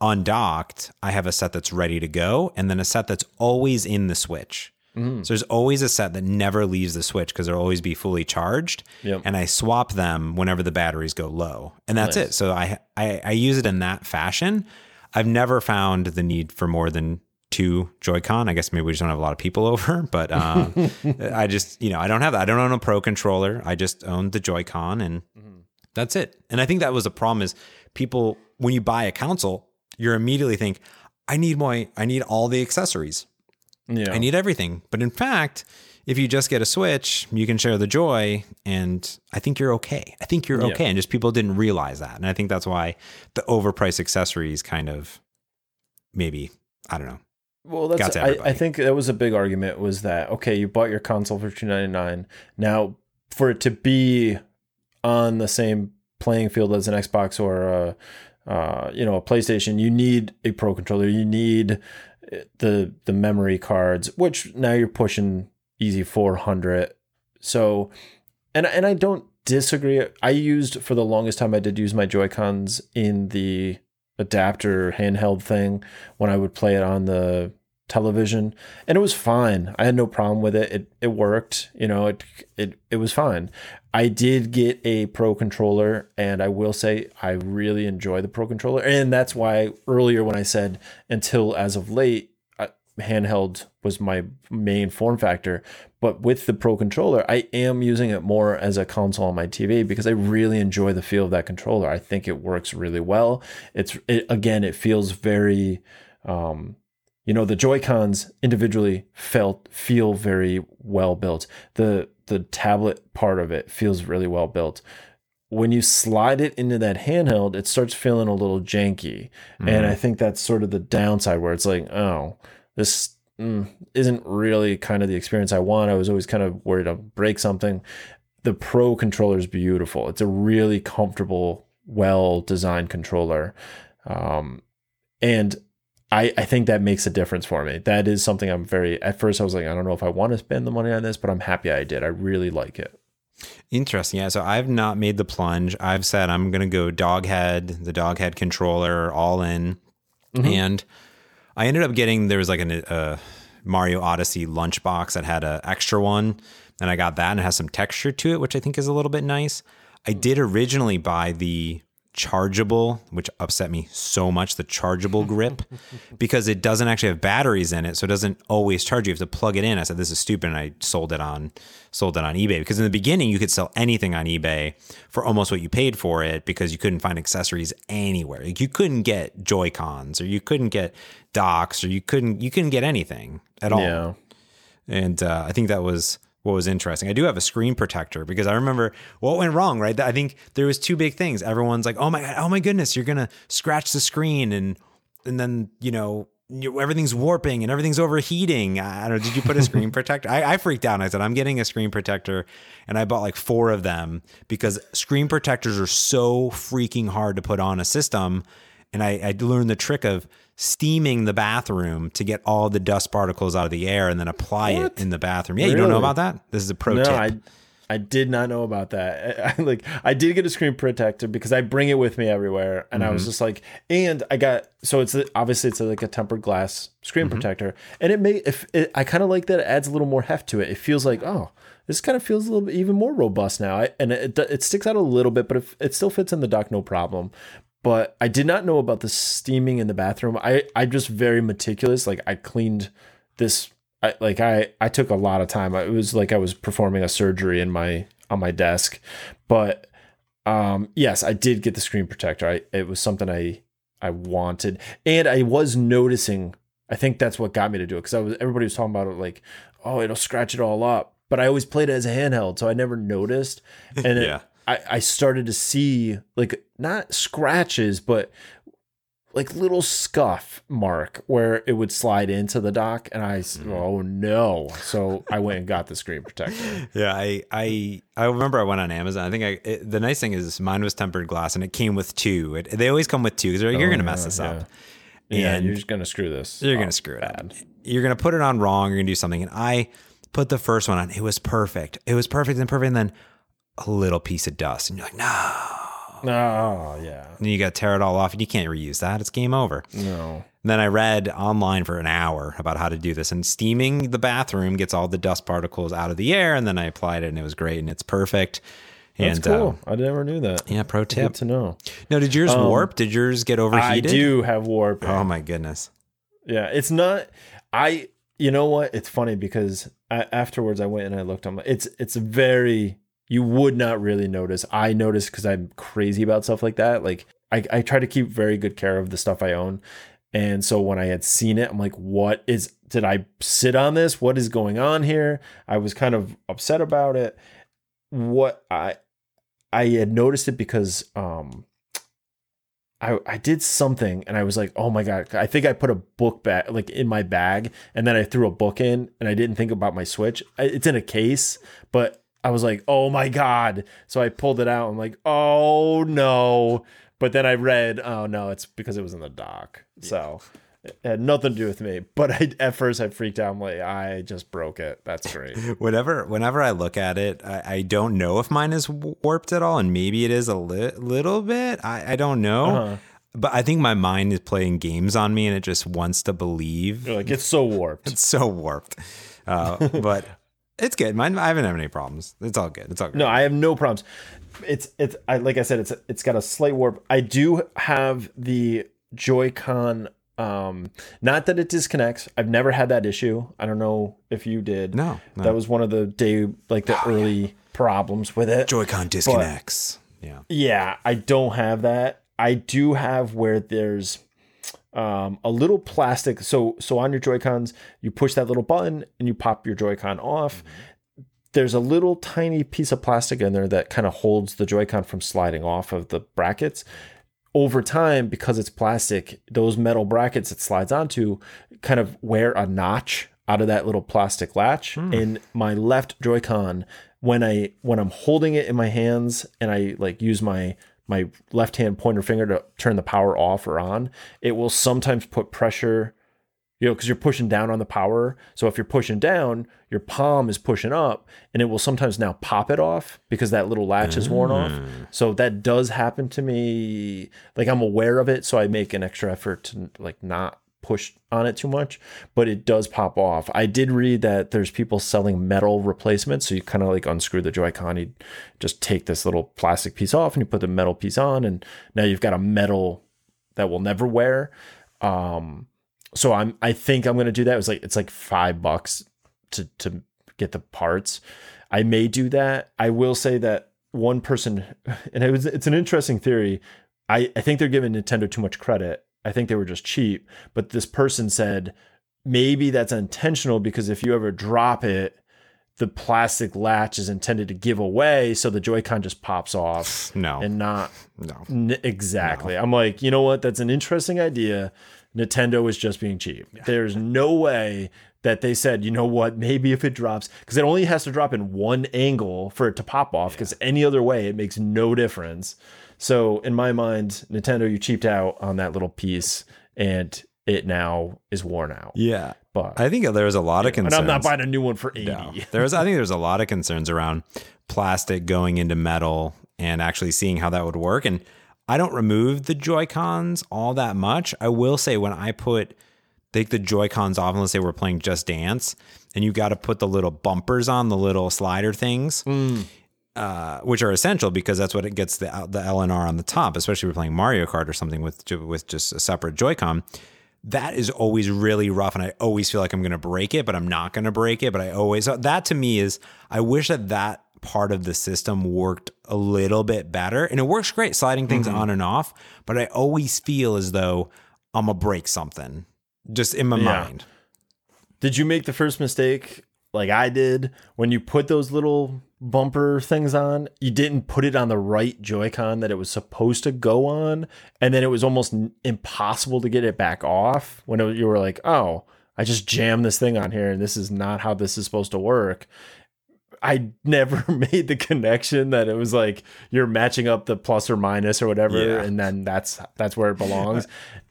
undocked, I have a set that's ready to go, and then a set that's always in the Switch. Mm. So there's always a set that never leaves the Switch because they'll always be fully charged. Yep. And I swap them whenever the batteries go low, and that's nice. it. So I, I I use it in that fashion. I've never found the need for more than two Joy-Con. I guess maybe we just don't have a lot of people over, but um, I just you know I don't have that. I don't own a Pro controller. I just own the Joy-Con, and mm-hmm. that's it. And I think that was the problem is people when you buy a console you immediately think, I need my, I need all the accessories. Yeah. I need everything. But in fact, if you just get a Switch, you can share the joy, and I think you're okay. I think you're Yeah. okay, and just people didn't realize that, and I think that's why the overpriced accessories kind of maybe I don't know. Well, that's I. I think that was a big argument was that okay, you bought your console for two ninety nine. Now, for it to be on the same playing field as an Xbox or a, uh, you know a PlayStation, you need a Pro controller. You need the the memory cards, which now you're pushing easy four hundred. So, and and I don't disagree. I used for the longest time. I did use my Joy Cons in the adapter handheld thing when I would play it on the television and it was fine. I had no problem with it. It it worked, you know, it it it was fine. I did get a pro controller and I will say I really enjoy the pro controller and that's why earlier when I said until as of late I, handheld was my main form factor, but with the pro controller I am using it more as a console on my TV because I really enjoy the feel of that controller. I think it works really well. It's it, again it feels very um you know the joy cons individually felt feel very well built. The the tablet part of it feels really well built. When you slide it into that handheld it starts feeling a little janky. And i think that's sort of the downside where it's like oh this mm, isn't really kind of the experience i want. I was always kind of worried i'll break something. The pro controller is beautiful. It's a really comfortable well designed controller. Um, and I, I think that makes a difference for me. That is something I'm very. At first, I was like, I don't know if I want to spend the money on this, but I'm happy I did. I really like it. Interesting. Yeah. So I've not made the plunge. I've said I'm going to go doghead, the doghead controller, all in. Mm-hmm. And I ended up getting, there was like an, a Mario Odyssey lunchbox that had an extra one. And I got that and it has some texture to it, which I think is a little bit nice. I did originally buy the chargeable, which upset me so much, the chargeable grip, because it doesn't actually have batteries in it, so it doesn't always charge. You have to plug it in. I said this is stupid, and I sold it on sold it on eBay because in the beginning you could sell anything on eBay for almost what you paid for it because you couldn't find accessories anywhere. Like you couldn't get Joy Cons or you couldn't get docks or you couldn't you couldn't get anything at all. Yeah. And uh, I think that was what was interesting. I do have a screen protector because I remember what went wrong, right? I think there was two big things. Everyone's like, "Oh my god, oh my goodness, you're gonna scratch the screen," and and then you know everything's warping and everything's overheating. I don't know. Did you put a screen protector? I, I freaked out. I said, I'm getting a screen protector, and I bought like four of them because screen protectors are so freaking hard to put on a system. And I, I learned the trick of steaming the bathroom to get all the dust particles out of the air and then apply What? it in the bathroom. Yeah, you don't know about that? This is a pro No, tip. I I did not know about that. I, I, like I did get a screen protector because I bring it with me everywhere, and I was mm-hmm. just like, and I got so it's obviously it's like a tempered glass screen mm-hmm. protector, and it may if it, I kind of like that it adds a little more heft to it. It feels like oh. This kind of feels a little bit even more robust now, I, and it, it sticks out a little bit, but it, it still fits in the dock, no problem. But I did not know about the steaming in the bathroom. I I'm just very meticulous. Like I cleaned this I like I I took a lot of time. It was like I was performing a surgery in my on my desk. But um yes, I did get the screen protector. I it was something I I wanted. And I was noticing I think that's what got me to do it cuz I was everybody was talking about it like, "Oh, it'll scratch it all up." But I always played it as a handheld, so I never noticed. And it, Yeah. I I started to see like not scratches, but like little scuff mark where it would slide into the dock and I s- mm-hmm. oh no so I went and got the screen protector Yeah, I I I remember I went on Amazon. I think I it, the nice thing is mine was tempered glass and it came with two. It, they always come with two because you're going to mess yeah, this yeah. up. yeah And you're just gonna screw this you're going to screw it bad. up. You're going to put it on wrong. You're going to do something. And I put the first one on. It was perfect. It was perfect and perfect. And then a little piece of dust, and you're like, no. oh yeah And you got to tear it all off, and you can't reuse that. It's game over. no And then I read online for an hour about how to do this. And steaming the bathroom gets all the dust particles out of the air. And then I applied it, and it was great, and it's perfect. that's and cool uh, I never knew that yeah, pro good tip. to know No, did yours warp? Did yours get overheated? I do have warp Oh my goodness. Yeah, it's not. I. You know what? It's funny because I, afterwards I went and I looked on. My, It's it's very. You would not really notice. I noticed because I'm crazy about stuff like that. Like I, I try to keep very good care of the stuff I own. And so when I had seen it, I'm like, what is, did I sit on this? What is going on here? I was kind of upset about it. What I, I had noticed it because, um, I, I did something and I was like, oh my God, I think I put a book back like in my bag and then I threw a book in and I didn't think about my Switch. It's in a case, but I was like, oh my God. So I pulled it out. I'm like, oh no. But then I read, oh no, it's because it was in the dock. So it had nothing to do with me. But I, at first I freaked out. I'm like, I just broke it. That's great. whenever whenever I look at it, I, I don't know if mine is warped at all, and maybe it is a li- little bit. I, I don't know. Uh-huh. But I think my mind is playing games on me, and it just wants to believe. You're like, it's so warped. It's so warped. Uh, but it's good. Mine, I haven't had any problems. It's all good. It's all good. No, I have no problems. It's it's I like I said, it's it's got a slight warp. I do have the Joy-Con. Um, not that it disconnects. I've never had that issue. I don't know if you did. No, no. that was one of the day like the early problems with it. Joy-Con disconnects. yeah. Yeah, I don't have that. I do have where there's um, a little plastic. So so on your Joy Cons, you push that little button and you pop your Joy-Con off. There's a little tiny piece of plastic in there that kind of holds the Joy-Con from sliding off of the brackets. Over time, because it's plastic, those metal brackets it slides onto kind of wear a notch out of that little plastic latch. In my left Joy-Con, when I when I'm holding it in my hands and I like use my my left hand pointer finger to turn the power off or on, it will sometimes put pressure, you know, because you're pushing down on the power. So if you're pushing down, your palm is pushing up and it will sometimes now pop it off because that little latch is worn off. Mm. So that does happen to me. Like I'm aware of it. So I make an extra effort to like not push on it too much, but it does pop off. I did read that there's people selling metal replacements. So you kind of like unscrew the Joy-Con, you just take this little plastic piece off and you put the metal piece on, and now you've got a metal that will never wear. Um, so I'm I think I'm gonna do that. It was like it's like five bucks to to get the parts. I may do that. I will say that one person, and it was it's an interesting theory. I, I think they're giving Nintendo too much credit. I think they were just cheap. But this person said maybe that's intentional because if you ever drop it, the plastic latch is intended to give away, so the Joy-Con just pops off. No. and not No. N- exactly. I'm like, you know what? That's an interesting idea. Nintendo is just being cheap. There's no way that they said, you know what? Maybe if it drops, because it only has to drop in one angle for it to pop off, because any other way, it makes no difference. So in my mind, Nintendo, you cheaped out on that little piece, and it now is worn out. Yeah. But I think there's a lot of and concerns. I'm not buying a new one for 80. No. There was, I think there's a lot of concerns around plastic going into metal and actually seeing how that would work. And I don't remove the Joy Cons all that much. I will say when I put take the Joy Cons off, and let's say we're playing Just Dance, and you got to put the little bumpers on the little slider things. Mm. Uh, which are essential because that's what it gets the the LNR on the top, especially if we're playing Mario Kart or something with with just a separate Joy-Con. That is always really rough, and I always feel like I'm going to break it, but I'm not going to break it. But I always that to me is I wish that that part of the system worked a little bit better, and it works great sliding things on and off. But I always feel as though I'm gonna break something just in my Yeah. mind. Did you make the first mistake like I did when you put those little bumper things on? You didn't put it on the right Joy-Con that it was supposed to go on, and then it was almost impossible to get it back off when it, you were like, "Oh, I just jammed this thing on here, and this is not how this is supposed to work." I never made the connection that it was like you're matching up the plus or minus or whatever, Yeah. and then that's that's where it belongs.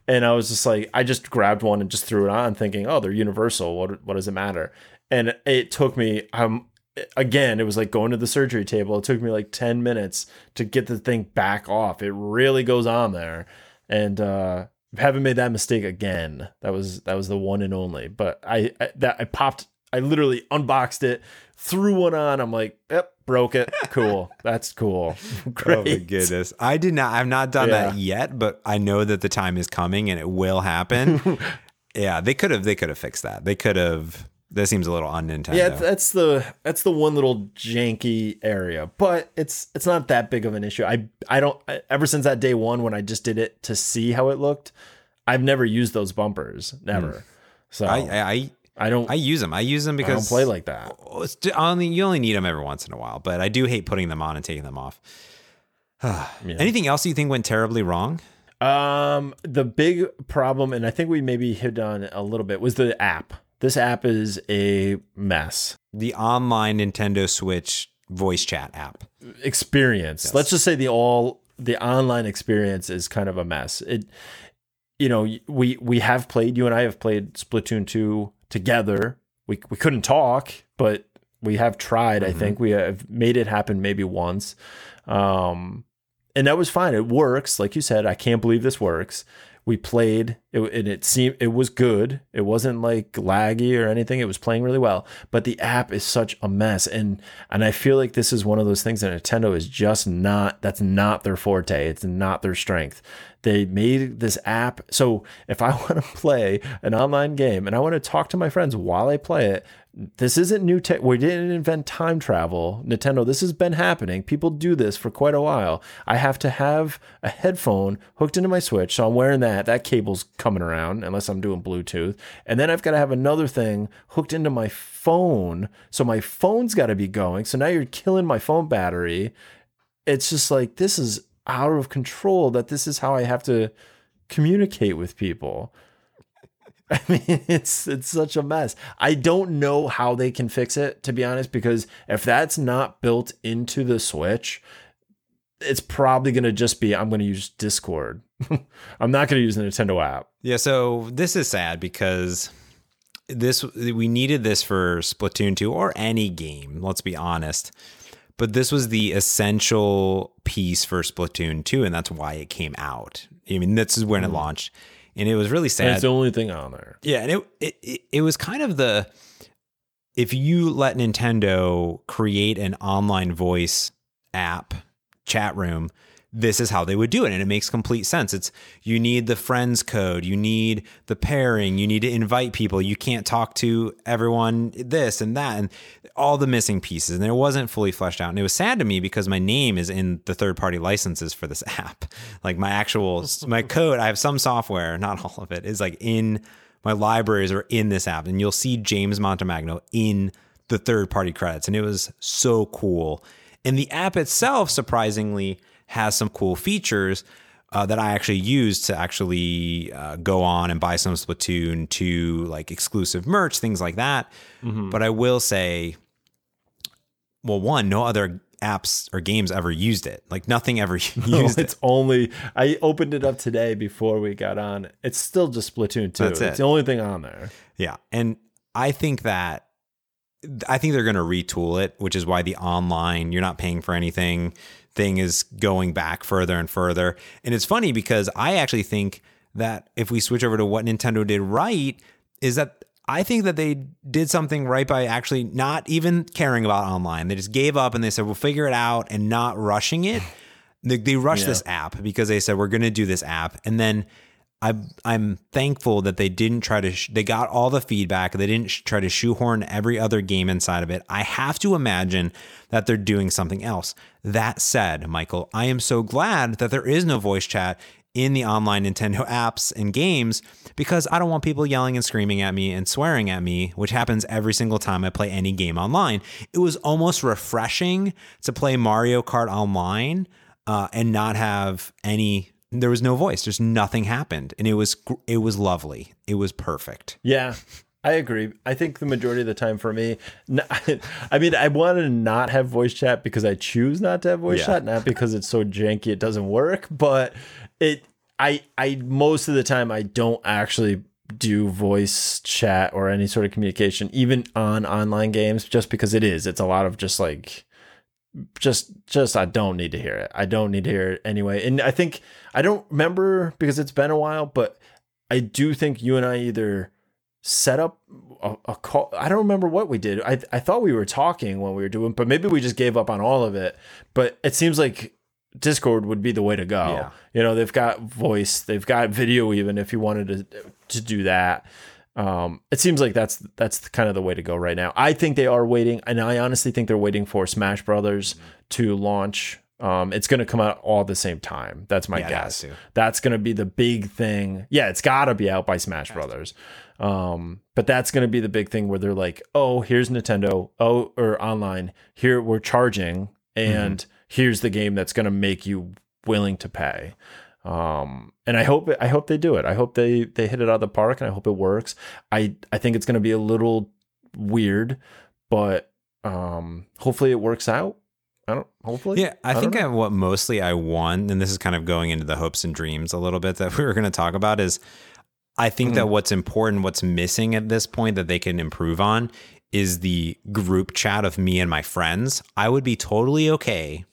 and I was just like, I just grabbed one and just threw it on, thinking, oh, they're universal. What what does it matter? And it took me um again, it was like going to the surgery table. It took me like ten minutes to get the thing back off. It really goes on there, and uh haven't made that mistake again. That was that was the one and only. But I, I that I popped. I literally unboxed it, threw one on. I'm like, yep, broke it. Cool. That's cool. Great. Oh my goodness. I did not I've not done that yet, but I know that the time is coming and it will happen. yeah, they could have they could have fixed that. They could have that seems a little un-Nintendo. Yeah, that's the that's the one little janky area, but it's it's not that big of an issue. I I don't I, ever since that day one when I just did it to see how it looked, I've never used those bumpers, never. So I, I I don't I use them. I use them because I don't play like that. it's only you only need them every once in a while. But I do hate putting them on and taking them off. Anything else you think went terribly wrong? Um, the big problem, and I think we maybe hit on it a little bit, was the app. This app is a mess. The online Nintendo Switch voice chat app. experience. Let's just say the all the online experience is kind of a mess. It you know, we we have played you and I have played Splatoon 2 together. We we couldn't talk, but we have tried. I think we have made it happen maybe once. Um and that was fine. It works. Like you said, I can't believe this works. We played it, and it seemed it was good. It wasn't like laggy or anything. It was playing really well. But the app is such a mess, and and I feel like this is one of those things that Nintendo is just not. That's not their forte. It's not their strength. They made this app. So if I want to play an online game and I want to talk to my friends while I play it, this isn't new tech. We didn't invent time travel. Nintendo, this has been happening. People do this for quite a while. I have to have a headphone hooked into my Switch. So I'm wearing that. That cable's coming around unless I'm doing Bluetooth. And then I've got to have another thing hooked into my phone. So my phone's got to be going. So now you're killing my phone battery. It's just like, this is out of control that this is how I have to communicate with people. I mean, it's it's such a mess. I don't know how they can fix it, to be honest, because if that's not built into the Switch, it's probably gonna just be I'm gonna use Discord. I'm not gonna use the Nintendo app. Yeah, so this is sad because this we needed this for Splatoon 2 or any game, let's be honest. But this was the essential piece for Splatoon 2 and that's why it came out. I mean, this is when it hmm. launched. And it was really And sad. it's the only thing on there. Yeah, and it, it it it was kind of the if you let Nintendo create an online voice app chat room, this is how they would do it and it makes complete sense. It's you need the friends code, you need the pairing, you need to invite people, you can't talk to everyone this and that and all the missing pieces and it wasn't fully fleshed out. And it was sad to me because my name is in the third party licenses for this app. Like my actual my code, I have some software, not all of it, is like in my libraries are in this app and you'll see James Montemagno in the third party credits and it was so cool. And the app itself surprisingly has some cool features uh, that I actually use to actually uh, go on and buy some Splatoon 2 like exclusive merch, things like that. But I will say well, one, no other apps or games ever used it. Like nothing ever used No, it. it's only I opened it up today before we got on. It's still just Splatoon 2. That's it's it. the only thing on there. Yeah. And I think that I think they're going to retool it, which is why the online, you're not paying for anything thing is going back further and further. And it's funny because I actually think that if we switch over to what Nintendo did right, is that I think that they did something right by actually not even caring about online. They just gave up and they said, we'll figure it out and not rushing it. They, they rushed this app because they said, we're going to do this app. And then I, I'm thankful that they didn't try to, sh- they got all the feedback. They didn't sh- try to shoehorn every other game inside of it. I have to imagine that they're doing something else. That said, Michael, I am so glad that there is no voice chat in the online Nintendo apps and games because I don't want people yelling and screaming at me and swearing at me, which happens every single time I play any game online. It was almost refreshing to play Mario Kart online uh, and not have any. There was no voice. There's nothing happened, and it was it was lovely. It was perfect. Yeah, I agree. I think the majority of the time for me, I mean, I want to not have voice chat because I choose not to have voice Yeah. chat, not because it's so janky it doesn't work, but it. I I most of the time I don't actually do voice chat or any sort of communication, even on online games, just because it is. It's a lot of just like just just I don't need to hear it. I don't need to hear it anyway. And I think I don't remember because it's been a while, but I do think you and I either set up a, a call. I don't remember what we did. I I thought we were talking when we were doing, but maybe we just gave up on all of it. But it seems like Discord would be the way to go. Yeah. You know, they've got voice, they've got video even if you wanted to to do that. Um, it seems like that's that's kind of the way to go right now. I think they are waiting, and I honestly think they're waiting for Smash Brothers to launch. Um, it's going to come out all at the same time. That's my Yeah, guess. That's going to be the big thing. Yeah, it's got to be out by Smash Brothers. Um, but that's going to be the big thing where they're like, "Oh, here's Nintendo. Oh, or online. Here we're charging, and here's the game that's going to make you willing to pay." Um, and I hope I hope they do it. I hope they they hit it out of the park, and I hope it works. I I think it's going to be a little weird, but um, hopefully it works out. I don't. Hopefully, Yeah, I, don't think. I, what mostly I want, and this is kind of going into the hopes and dreams a little bit that we were going to talk about, is I think Mm. that what's important, what's missing at this point that they can improve on is the group chat of me and my friends. I would be totally okay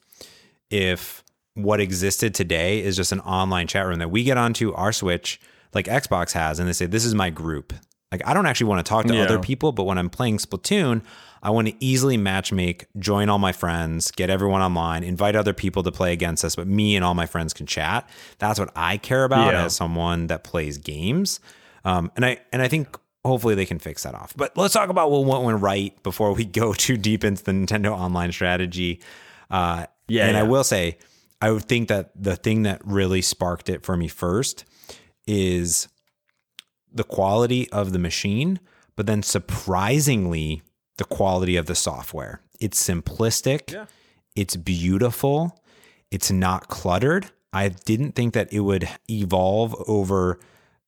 if what existed today is just an online chat room that we get onto our Switch, like Xbox has, and they say, This is my group. Like, I don't actually want to talk to Yeah. other people, but when I'm playing Splatoon, I want to easily matchmake, join all my friends, get everyone online, invite other people to play against us, but me and all my friends can chat. That's what I care about Yeah. as someone that plays games. Um, and I and I think hopefully they can fix that off. But let's talk about what went right before we go too deep into the Nintendo Online strategy. Uh, Yeah, and I will say, I would think that the thing that really sparked it for me first is the quality of the machine, but then surprisingly, the quality of the software. It's simplistic, Yeah. it's beautiful, it's not cluttered. I didn't think that it would evolve over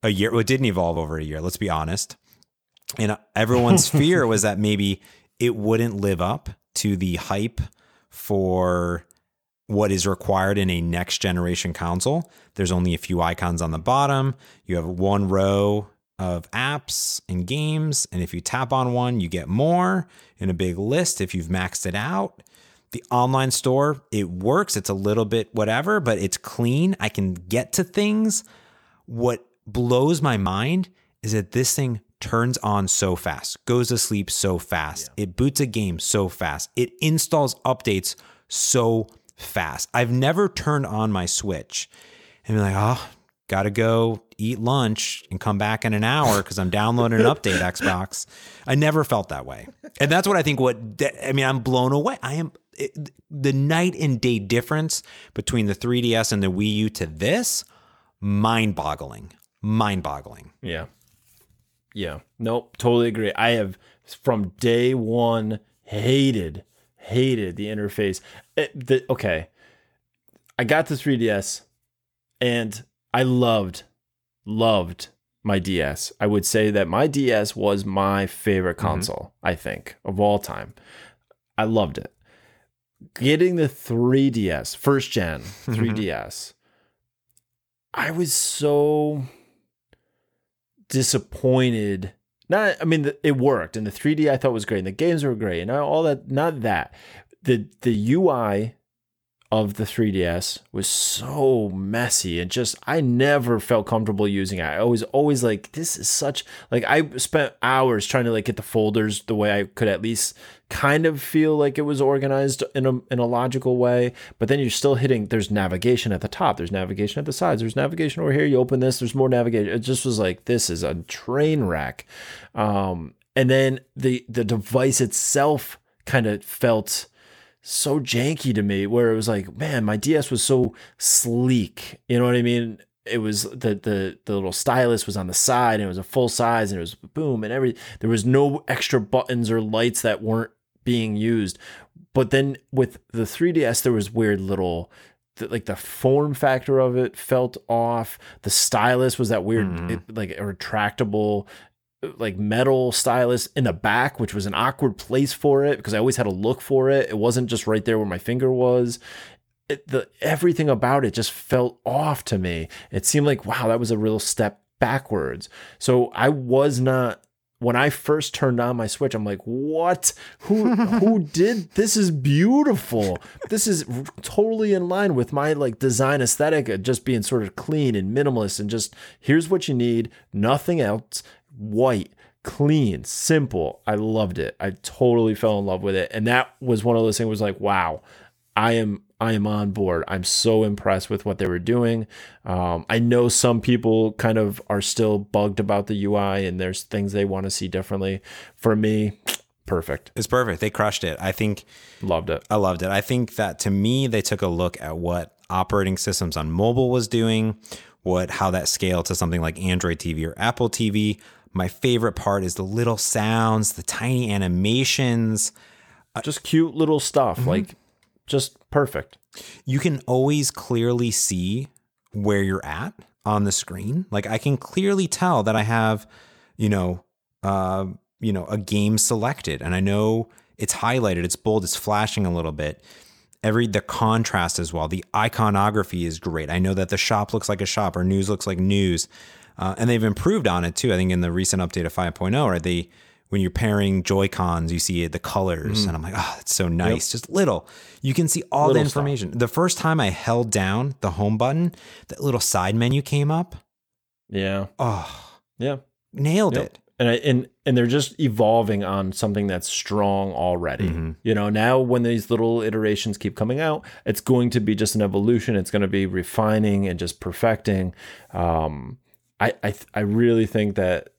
a year. Well, it didn't evolve over a year, let's be honest. And everyone's fear was that maybe it wouldn't live up to the hype for what is required in a next generation console. There's only a few icons on the bottom. You have one row of apps and games. And if you tap on one, you get more in a big list if you've maxed it out. The online store, it works. It's a little bit whatever, but it's clean. I can get to things. What blows my mind is that this thing turns on so fast, goes to sleep so fast. It boots a game so fast. It installs updates so fast. I've never turned on my Switch and be like, oh, gotta go eat lunch and come back in an hour because I'm downloading an update Xbox. I never felt that way. And that's what I think what I mean, I'm blown away. I am it, the night and day difference between the 3DS and the Wii U to this, mind boggling. Mind boggling. Yeah. Yeah. Nope. Totally agree. I have from day one hated, hated the interface. It- the, okay. I got the 3DS and I loved, loved my DS. I would say that my DS was my favorite mm-hmm. console, I think, of all time. I loved it. Getting the 3DS, first gen mm-hmm. 3DS, I was so disappointed. Not, I mean, it worked, and the 3D I thought was great, and the games were great, and all that. Not that the the UI of the 3DS was so messy and just I never felt comfortable using it. I was always like, this is such like I spent hours trying to like get the folders the way I could at least kind of feel like it was organized in a in a logical way. But then you're still hitting there's navigation at the top, there's navigation at the sides, there's navigation over here. You open this, there's more navigation. It just was like this is a train wreck. Um and then the the device itself kind of felt so janky to me where it was like man my ds was so sleek you know what i mean? It was the the the little stylus was on the side and it was a full size and it was boom and every there was no extra buttons or lights that weren't being used. But then with the 3ds there was weird little the, like the form factor of it felt off. The stylus was that weird mm-hmm. it- like retractable like metal stylus in the back, which was an awkward place for it because I always had to look for it. It wasn't just right there where my finger was. It, the everything about it just felt off to me. It seemed like wow, that was a real step backwards. So I was not when I first turned on my Switch. I'm like, what? Who who did this? Is beautiful. This is totally in line with my like design aesthetic, of just being sort of clean and minimalist, and just here's what you need, nothing else white, clean, simple. I loved it. I totally fell in love with it. And that was one of those things was like, wow, I am I am on board. I'm so impressed with what they were doing. Um, I know some people kind of are still bugged about the UI and there's things they want to see differently. For me, perfect. It's perfect. They crushed it. I think Loved it. I loved it. I think that to me, they took a look at what operating systems on mobile was doing, what how that scaled to something like Android TV or Apple TV. My favorite part is the little sounds, the tiny animations. Just cute little stuff. Like just perfect. You can always clearly see where you're at on the screen. Like I can clearly tell that I have, you know, uh, you know, a game selected, and I know it's highlighted, it's bold, it's flashing a little bit. Every the contrast as well. The iconography is great. I know that the shop looks like a shop or news looks like news, uh, and they've improved on it too. I think in the recent update of 5.0, right? They when you're pairing Joy Cons, you see the colors, and I'm like, oh, it's so nice. Just little. You can see all the Little stuff. information. The first time I held down the home button, that little side menu came up. Yeah. Oh, Yeah. nailed Yep. it. and I, and and they're just evolving on something that's strong already. Mm-hmm. You know, now when these little iterations keep coming out, it's going to be just an evolution. It's going to be refining and just perfecting. Um, I I I really think that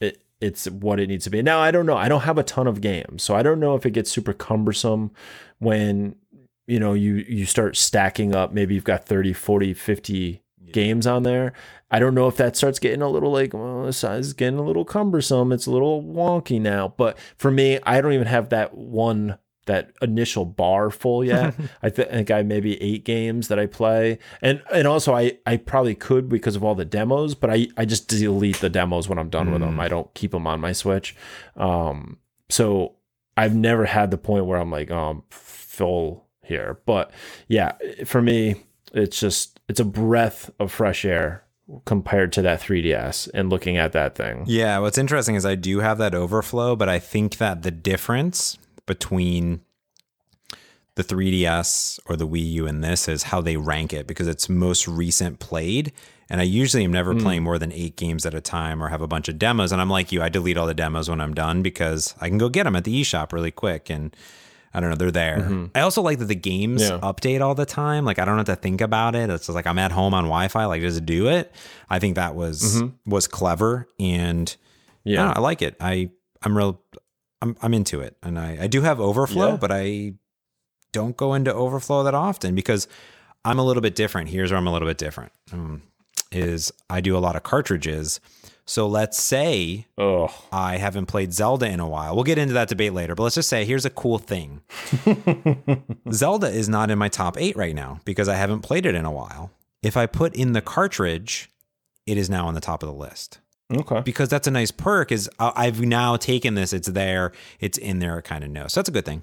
it it's what it needs to be. Now I don't know. I don't have a ton of games, so I don't know if it gets super cumbersome when you know you you start stacking up. Maybe you've got 30, 40, 50 games on there. I don't know if that starts getting a little like, well, this size is getting a little cumbersome. It's a little wonky now. But for me, I don't even have that one, that initial bar full yet. I th- think I maybe eight games that I play. And and also I, I probably could because of all the demos, but I, I just delete the demos when I'm done with them. I don't keep them on my Switch. Um, so I've never had the point where I'm like, oh, I'm full here. But yeah, for me, it's just it's a breath of fresh air compared to that 3DS and looking at that thing. Yeah, what's interesting is I do have that overflow, but I think that the difference between the 3DS or the Wii U and this is how they rank it because it's most recent played. And I usually am never hmm. playing more than eight games at a time or have a bunch of demos. And I'm like you, I delete all the demos when I'm done because I can go get them at the eShop really quick. And I don't know, they're there. Mm-hmm. I also like that the games Yeah. update all the time. Like I don't have to think about it. It's just like I'm at home on Wi-Fi, like just do it. I think that was mm-hmm. was clever and Yeah. don't know, I like it. I I'm real I'm I'm into it. And I, I do have overflow, Yeah. but I don't go into overflow that often because I'm a little bit different. Here's where I'm a little bit different. Um, is I do a lot of cartridges. So let's say Oh, I haven't played Zelda in a while. We'll get into that debate later, but let's just say here's a cool thing. Zelda is not in my top eight right now because I haven't played it in a while. If I put in the cartridge, it is now on the top of the list okay. because that's a nice perk. Is I- I've now taken this, it's there, it's in there, kind of know. So that's a good thing.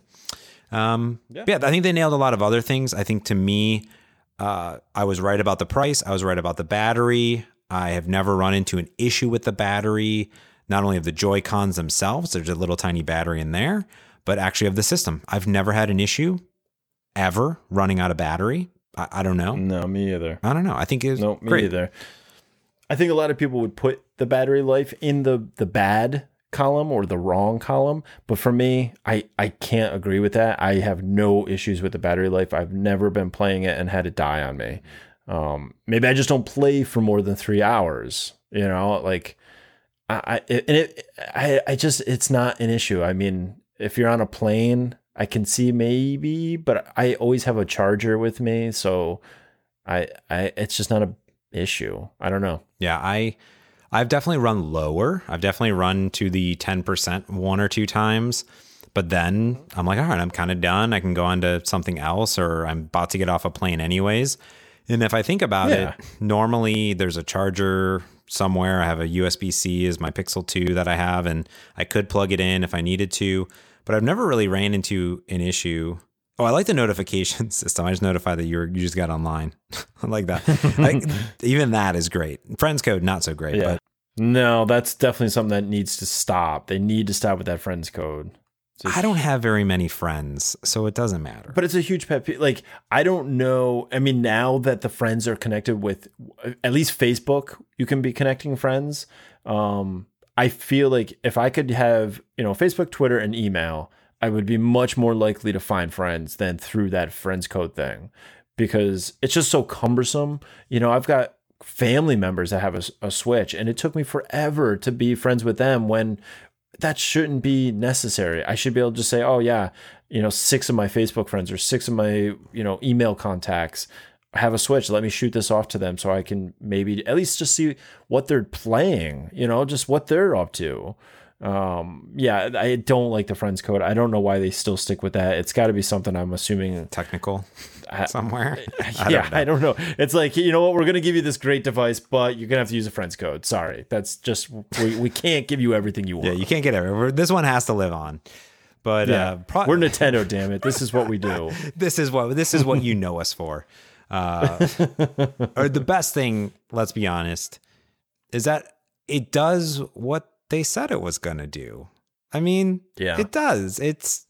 Um, yeah. I think they nailed a lot of other things. I think to me, uh, I was right about the price. I was right about the battery. I have never run into an issue with the battery, not only of the Joy Cons themselves, there's a little tiny battery in there, but actually of the system. I've never had an issue ever running out of battery. I, I don't know. No, me either. I don't know. I think it's No, me great. either. I think a lot of people would put the battery life in the the bad column or the wrong column, but for me, I I can't agree with that. I have no issues with the battery life. I've never been playing it and had it die on me. Um, maybe I just don't play for more than three hours. You know, like I, I and it I I just it's not an issue. I mean, if you're on a plane, I can see maybe, but I always have a charger with me, so I I it's just not a issue. I don't know. Yeah, I I've definitely run lower. I've definitely run to the 10% one or two times. But then I'm like, all right, I'm kind of done. I can go on to something else or I'm about to get off a plane anyways. And if I think about Yeah. it, normally there's a charger somewhere. I have a USB C is my Pixel 2 that I have, and I could plug it in if I needed to. But I've never really ran into an issue. Oh, I like the notification system. I just notify that you're you just got online. I like that. Like, even that is great. Friends code not so great, Yeah. but No, that's definitely something that needs to stop. They need to stop with that friends code. I don't have very many friends, so it doesn't matter. But it's a huge pet peeve. Like I don't know. I mean, now that the friends are connected with at least Facebook, you can be connecting friends. Um, I feel like if I could have you know Facebook, Twitter, and email, I would be much more likely to find friends than through that friends code thing because it's just so cumbersome. You know, I've got family members that have a, a Switch, and it took me forever to be friends with them when that shouldn't be necessary. I should be able to just say, oh, yeah, you know, six of my Facebook friends or six of my, you know, email contacts have a Switch. Let me shoot this off to them so I can maybe at least just see what they're playing, you know, just what they're up to. Um, yeah, I don't like the friends code. I don't know why they still stick with that. It's got to be something I'm assuming technical somewhere. I yeah, don't I don't know. It's like you know what, we're gonna give you this great device, but you're gonna have to use a friends code. Sorry, that's just we, we can't give you everything you want. Yeah, you can't get everything. This one has to live on. But yeah, uh, pro- we're Nintendo, damn it. This is what we do. this is what this is what you know us for. Uh, or the best thing, let's be honest, is that it does what they said it was going to do. I mean, yeah. it does. It's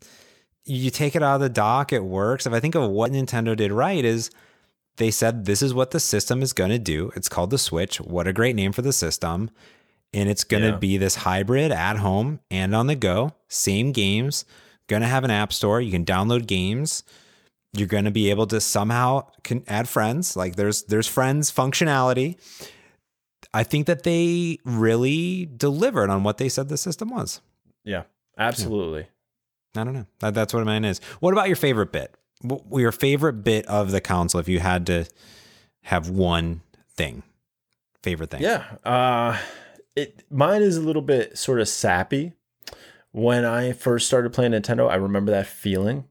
you take it out of the dock, it works. If I think of what Nintendo did right is they said this is what the system is going to do. It's called the Switch. What a great name for the system. And it's going to yeah. be this hybrid at home and on the go, same games, going to have an app store. You can download games. You're going to be able to somehow can add friends. Like there's there's friends functionality I think that they really delivered on what they said the system was. Yeah, absolutely. Yeah. I don't know. That, that's what mine is. What about your favorite bit? Your favorite bit of the console, if you had to have one thing, favorite thing? Yeah. Uh, it mine is a little bit sort of sappy. When I first started playing Nintendo, I remember that feeling.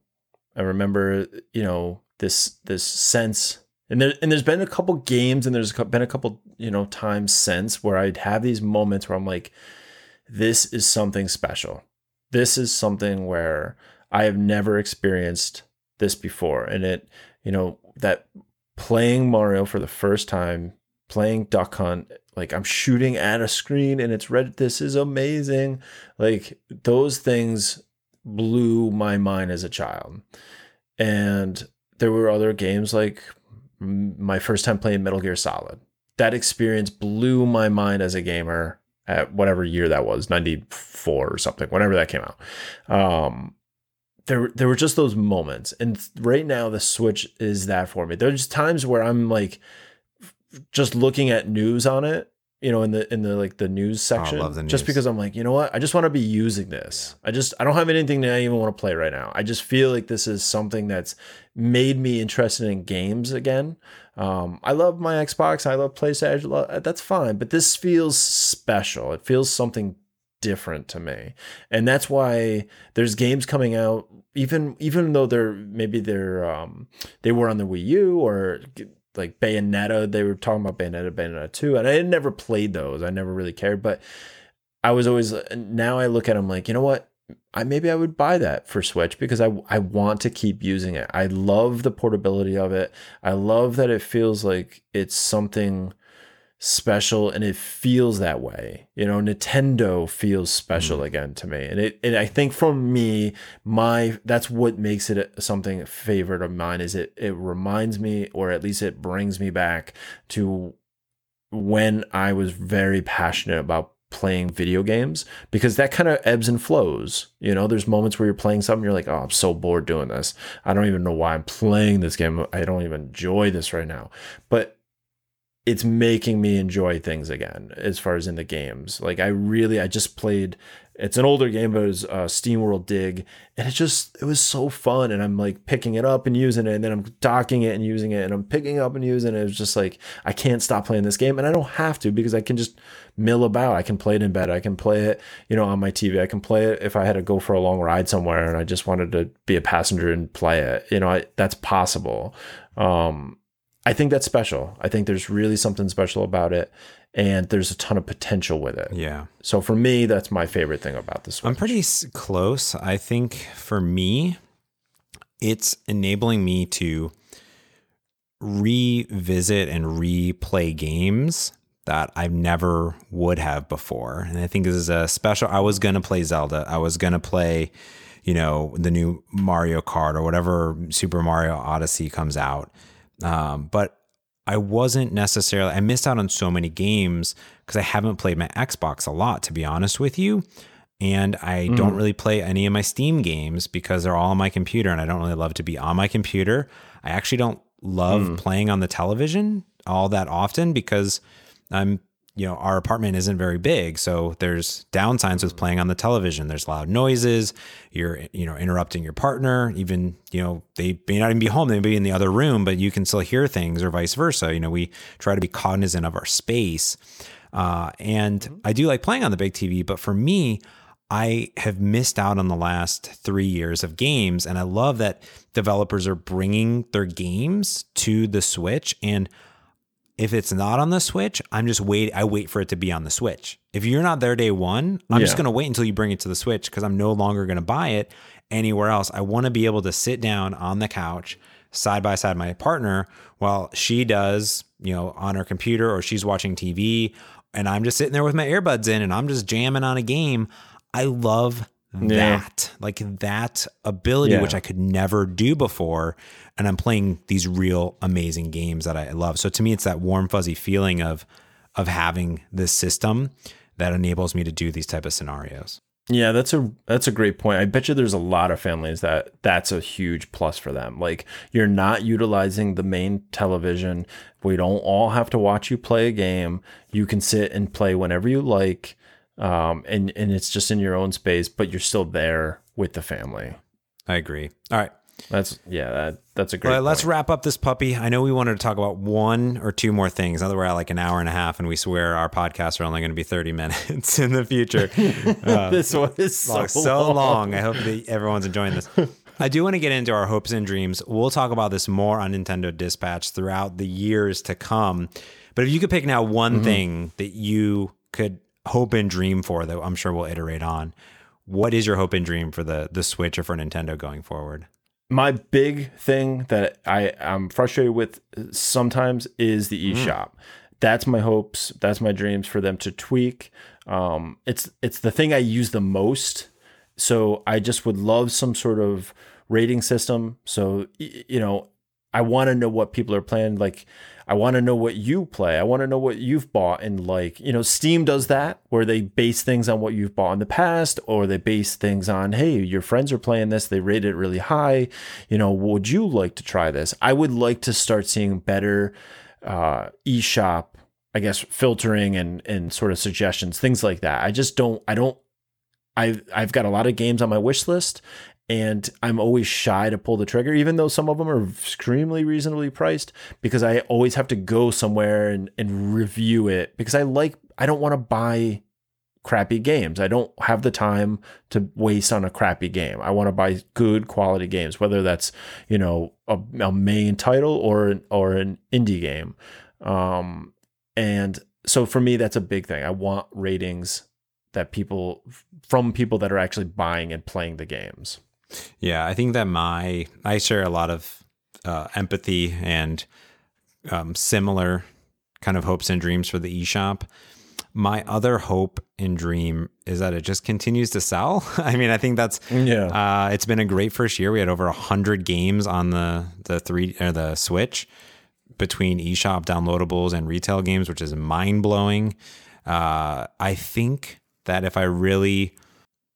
I remember, you know, this this sense and there and there's been a couple games and there's been a couple you know times since where I'd have these moments where I'm like, this is something special. This is something where I have never experienced this before, and it you know that playing Mario for the first time, playing Duck Hunt, like I'm shooting at a screen and it's red. This is amazing. Like those things blew my mind as a child. And there were other games like my first time playing Metal Gear Solid. That experience blew my mind as a gamer at whatever year that was, 94 or something, whenever that came out. Um, there, there were just those moments. And right now, the Switch is that for me. There's times where I'm like just looking at news on it you know, in the in the like the news oh, section. Oh, the news. Just because I'm like, you know what? I just want to be using this. I just I don't have anything that I even want to play right now. I just feel like this is something that's made me interested in games again. Um, I love my Xbox. I love PlayStation. That's fine, but this feels special. It feels something different to me, and that's why there's games coming out. Even even though they're maybe they're um, they were on the Wii U or like Bayonetta. They were talking about Bayonetta, Bayonetta 2, and I had never played those. I never really cared, but I was always now I look at them like, you know what? I maybe I would buy that for Switch because I I want to keep using it. I love the portability of it. I love that it feels like it's something special and it feels that way. You know, Nintendo feels special mm. again to me. And it and I think for me, my that's what makes it something favorite of mine is it it reminds me or at least it brings me back to when I was very passionate about playing video games because that kind of ebbs and flows. You know, there's moments where you're playing something, you're like, oh, I'm so bored doing this. I don't even know why I'm playing this game. I don't even enjoy this right now. But it's making me enjoy things again as far as in the games. Like I really, I just played. It's an older game, but it was uh, Dig, and it just it was so fun. And I'm like picking it up and using it, and then I'm docking it and using it, and I'm picking up and using it. It's just like I can't stop playing this game, and I don't have to because I can just mill about. I can play it in bed. I can play it, you know, on my TV. I can play it if I had to go for a long ride somewhere and I just wanted to be a passenger and play it. You know, I, that's possible. Um, I think that's special. I think there's really something special about it and there's a ton of potential with it. Yeah. So for me, that's my favorite thing about this. I'm pretty close. I think for me, it's enabling me to revisit and replay games that I never would have before. And I think this is a special. I was going to play Zelda. I was going to play, you know, the new Mario Kart or whatever Super Mario Odyssey comes out. Um, but I wasn't necessarily, I missed out on so many games because I haven't played my Xbox a lot, to be honest with you. and I mm. don't really play any of my Steam games because they're all on my computer and I don't really love to be on my computer. I actually don't love mm. playing on the television all that often because I'm you know our apartment isn't very big so there's downsides with playing on the television there's loud noises you're you know interrupting your partner even you know they may not even be home they may be in the other room but you can still hear things or vice versa you know we try to be cognizant of our space uh, and i do like playing on the big tv but for me I have missed out on the last three years of games. And I love that developers are bringing their games to the Switch. And if it's not on the Switch, I'm just wait. I wait for it to be on the Switch. If you're not there day one, I'm yeah. just going to wait until you bring it to the Switch because I'm no longer going to buy it anywhere else. I want to be able to sit down on the couch side by side my partner while she does, you know, on her computer or she's watching TV and I'm just sitting there with my earbuds in and I'm just jamming on a game. I love yeah. that, like that ability, yeah. which I could never do before. And I'm playing these real amazing games that I love. So to me, it's that warm, fuzzy feeling of of having this system that enables me to do these type of scenarios. Yeah, that's a that's a great point. I bet you there's a lot of families that that's a huge plus for them. Like you're not utilizing the main television. We don't all have to watch you play a game. You can sit and play whenever you like um, and and it's just in your own space, but you're still there with the family. I agree. All right. That's yeah, that, that's a great. Well, let's wrap up this puppy. I know we wanted to talk about one or two more things. Otherwise, we're at like an hour and a half, and we swear our podcasts are only going to be thirty minutes in the future. Uh, this one is so, so long. long. I hope that everyone's enjoying this. I do want to get into our hopes and dreams. We'll talk about this more on Nintendo Dispatch throughout the years to come. But if you could pick now one mm-hmm. thing that you could hope and dream for that I'm sure we'll iterate on. What is your hope and dream for the the Switch or for Nintendo going forward? My big thing that I I'm frustrated with sometimes is the eShop. Mm. That's my hopes. That's my dreams for them to tweak. Um, it's it's the thing I use the most. So I just would love some sort of rating system. So you know, I want to know what people are playing. Like I want to know what you play. I want to know what you've bought and like, you know, Steam does that where they base things on what you've bought in the past or they base things on, hey, your friends are playing this, they rate it really high. You know, would you like to try this? I would like to start seeing better uh, eShop, I guess, filtering and and sort of suggestions, things like that. I just don't I don't I've I've got a lot of games on my wish list and I'm always shy to pull the trigger, even though some of them are extremely reasonably priced, because I always have to go somewhere and, and review it because I like, I don't want to buy crappy games. I don't have the time to waste on a crappy game. I want to buy good quality games, whether that's, you know, a, a main title or, or an indie game. Um, and so for me, that's a big thing. I want ratings that people from people that are actually buying and playing the games. Yeah, I think that my I share a lot of uh, empathy and um, similar kind of hopes and dreams for the eShop. My other hope and dream is that it just continues to sell. I mean, I think that's yeah. Uh, it's been a great first year. We had over hundred games on the the three or the Switch between eShop downloadables and retail games, which is mind blowing. Uh, I think that if I really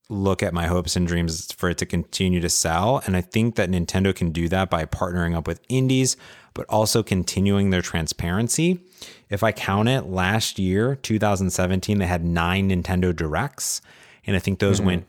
look at my hopes and dreams for it to continue to sell. And I think that Nintendo can do that by partnering up with indies, but also continuing their transparency. If I count it, last year, 2017, they had nine Nintendo Directs. And I think those mm-hmm. went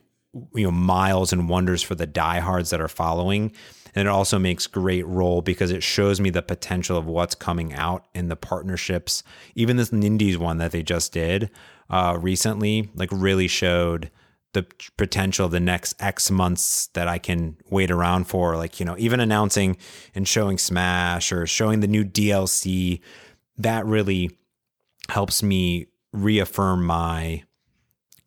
you know miles and wonders for the diehards that are following and it also makes great role because it shows me the potential of what's coming out in the partnerships even this Nindies one that they just did uh, recently like really showed the potential of the next X months that I can wait around for. Like, you know, even announcing and showing Smash or showing the new DLC, that really helps me reaffirm my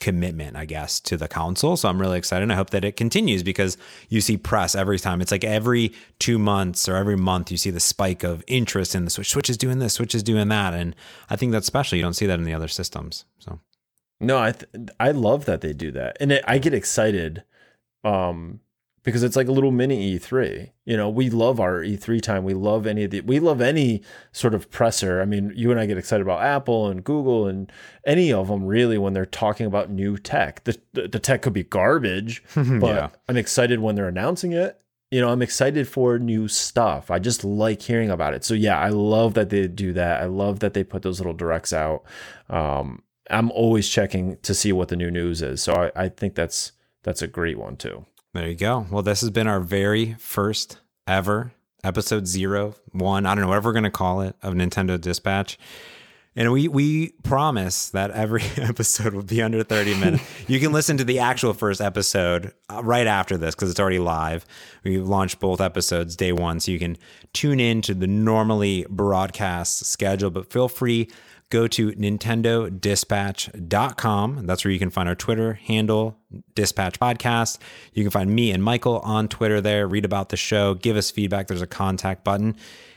commitment, I guess, to the console. So I'm really excited. And I hope that it continues because you see press every time. It's like every two months or every month you see the spike of interest in the Switch. Switch is doing this, Switch is doing that. And I think that's special. You don't see that in the other systems. So no, I th- I love that they do that, and it, I get excited, um, because it's like a little mini E3. You know, we love our E3 time. We love any of the we love any sort of presser. I mean, you and I get excited about Apple and Google and any of them really when they're talking about new tech. The the, the tech could be garbage, but Yeah. I'm excited when they're announcing it. You know, I'm excited for new stuff. I just like hearing about it. So yeah, I love that they do that. I love that they put those little directs out. Um, I'm always checking to see what the new news is. So I, I think that's that's a great one too. There you go. Well, this has been our very first ever episode zero, one, I don't know, whatever we're going to call it, of Nintendo Dispatch. And we we promise that every episode will be under 30 minutes. you can listen to the actual first episode uh, right after this because it's already live. We launched both episodes day one, so you can tune in to the normally broadcast schedule. But feel free go to nintendodispatch.com. That's where you can find our Twitter handle, Dispatch Podcast. You can find me and Michael on Twitter there. Read about the show, give us feedback. There's a contact button.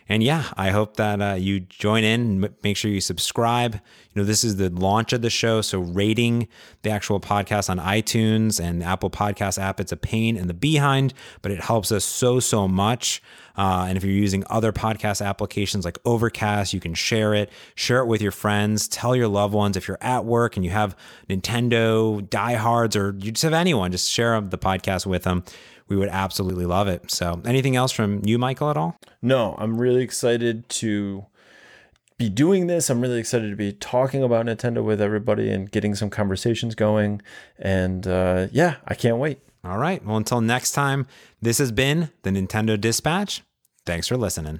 And yeah, I hope that uh, you join in. Make sure you subscribe. You know, this is the launch of the show. So, rating the actual podcast on iTunes and the Apple Podcast app, it's a pain in the behind, but it helps us so, so much. Uh, and if you're using other podcast applications like Overcast, you can share it, share it with your friends, tell your loved ones. If you're at work and you have Nintendo diehards or you just have anyone, just share the podcast with them. We would absolutely love it. So, anything else from you, Michael, at all? No, I'm really excited to be doing this. I'm really excited to be talking about Nintendo with everybody and getting some conversations going. And uh, yeah, I can't wait. All right. Well, until next time, this has been the Nintendo Dispatch. Thanks for listening.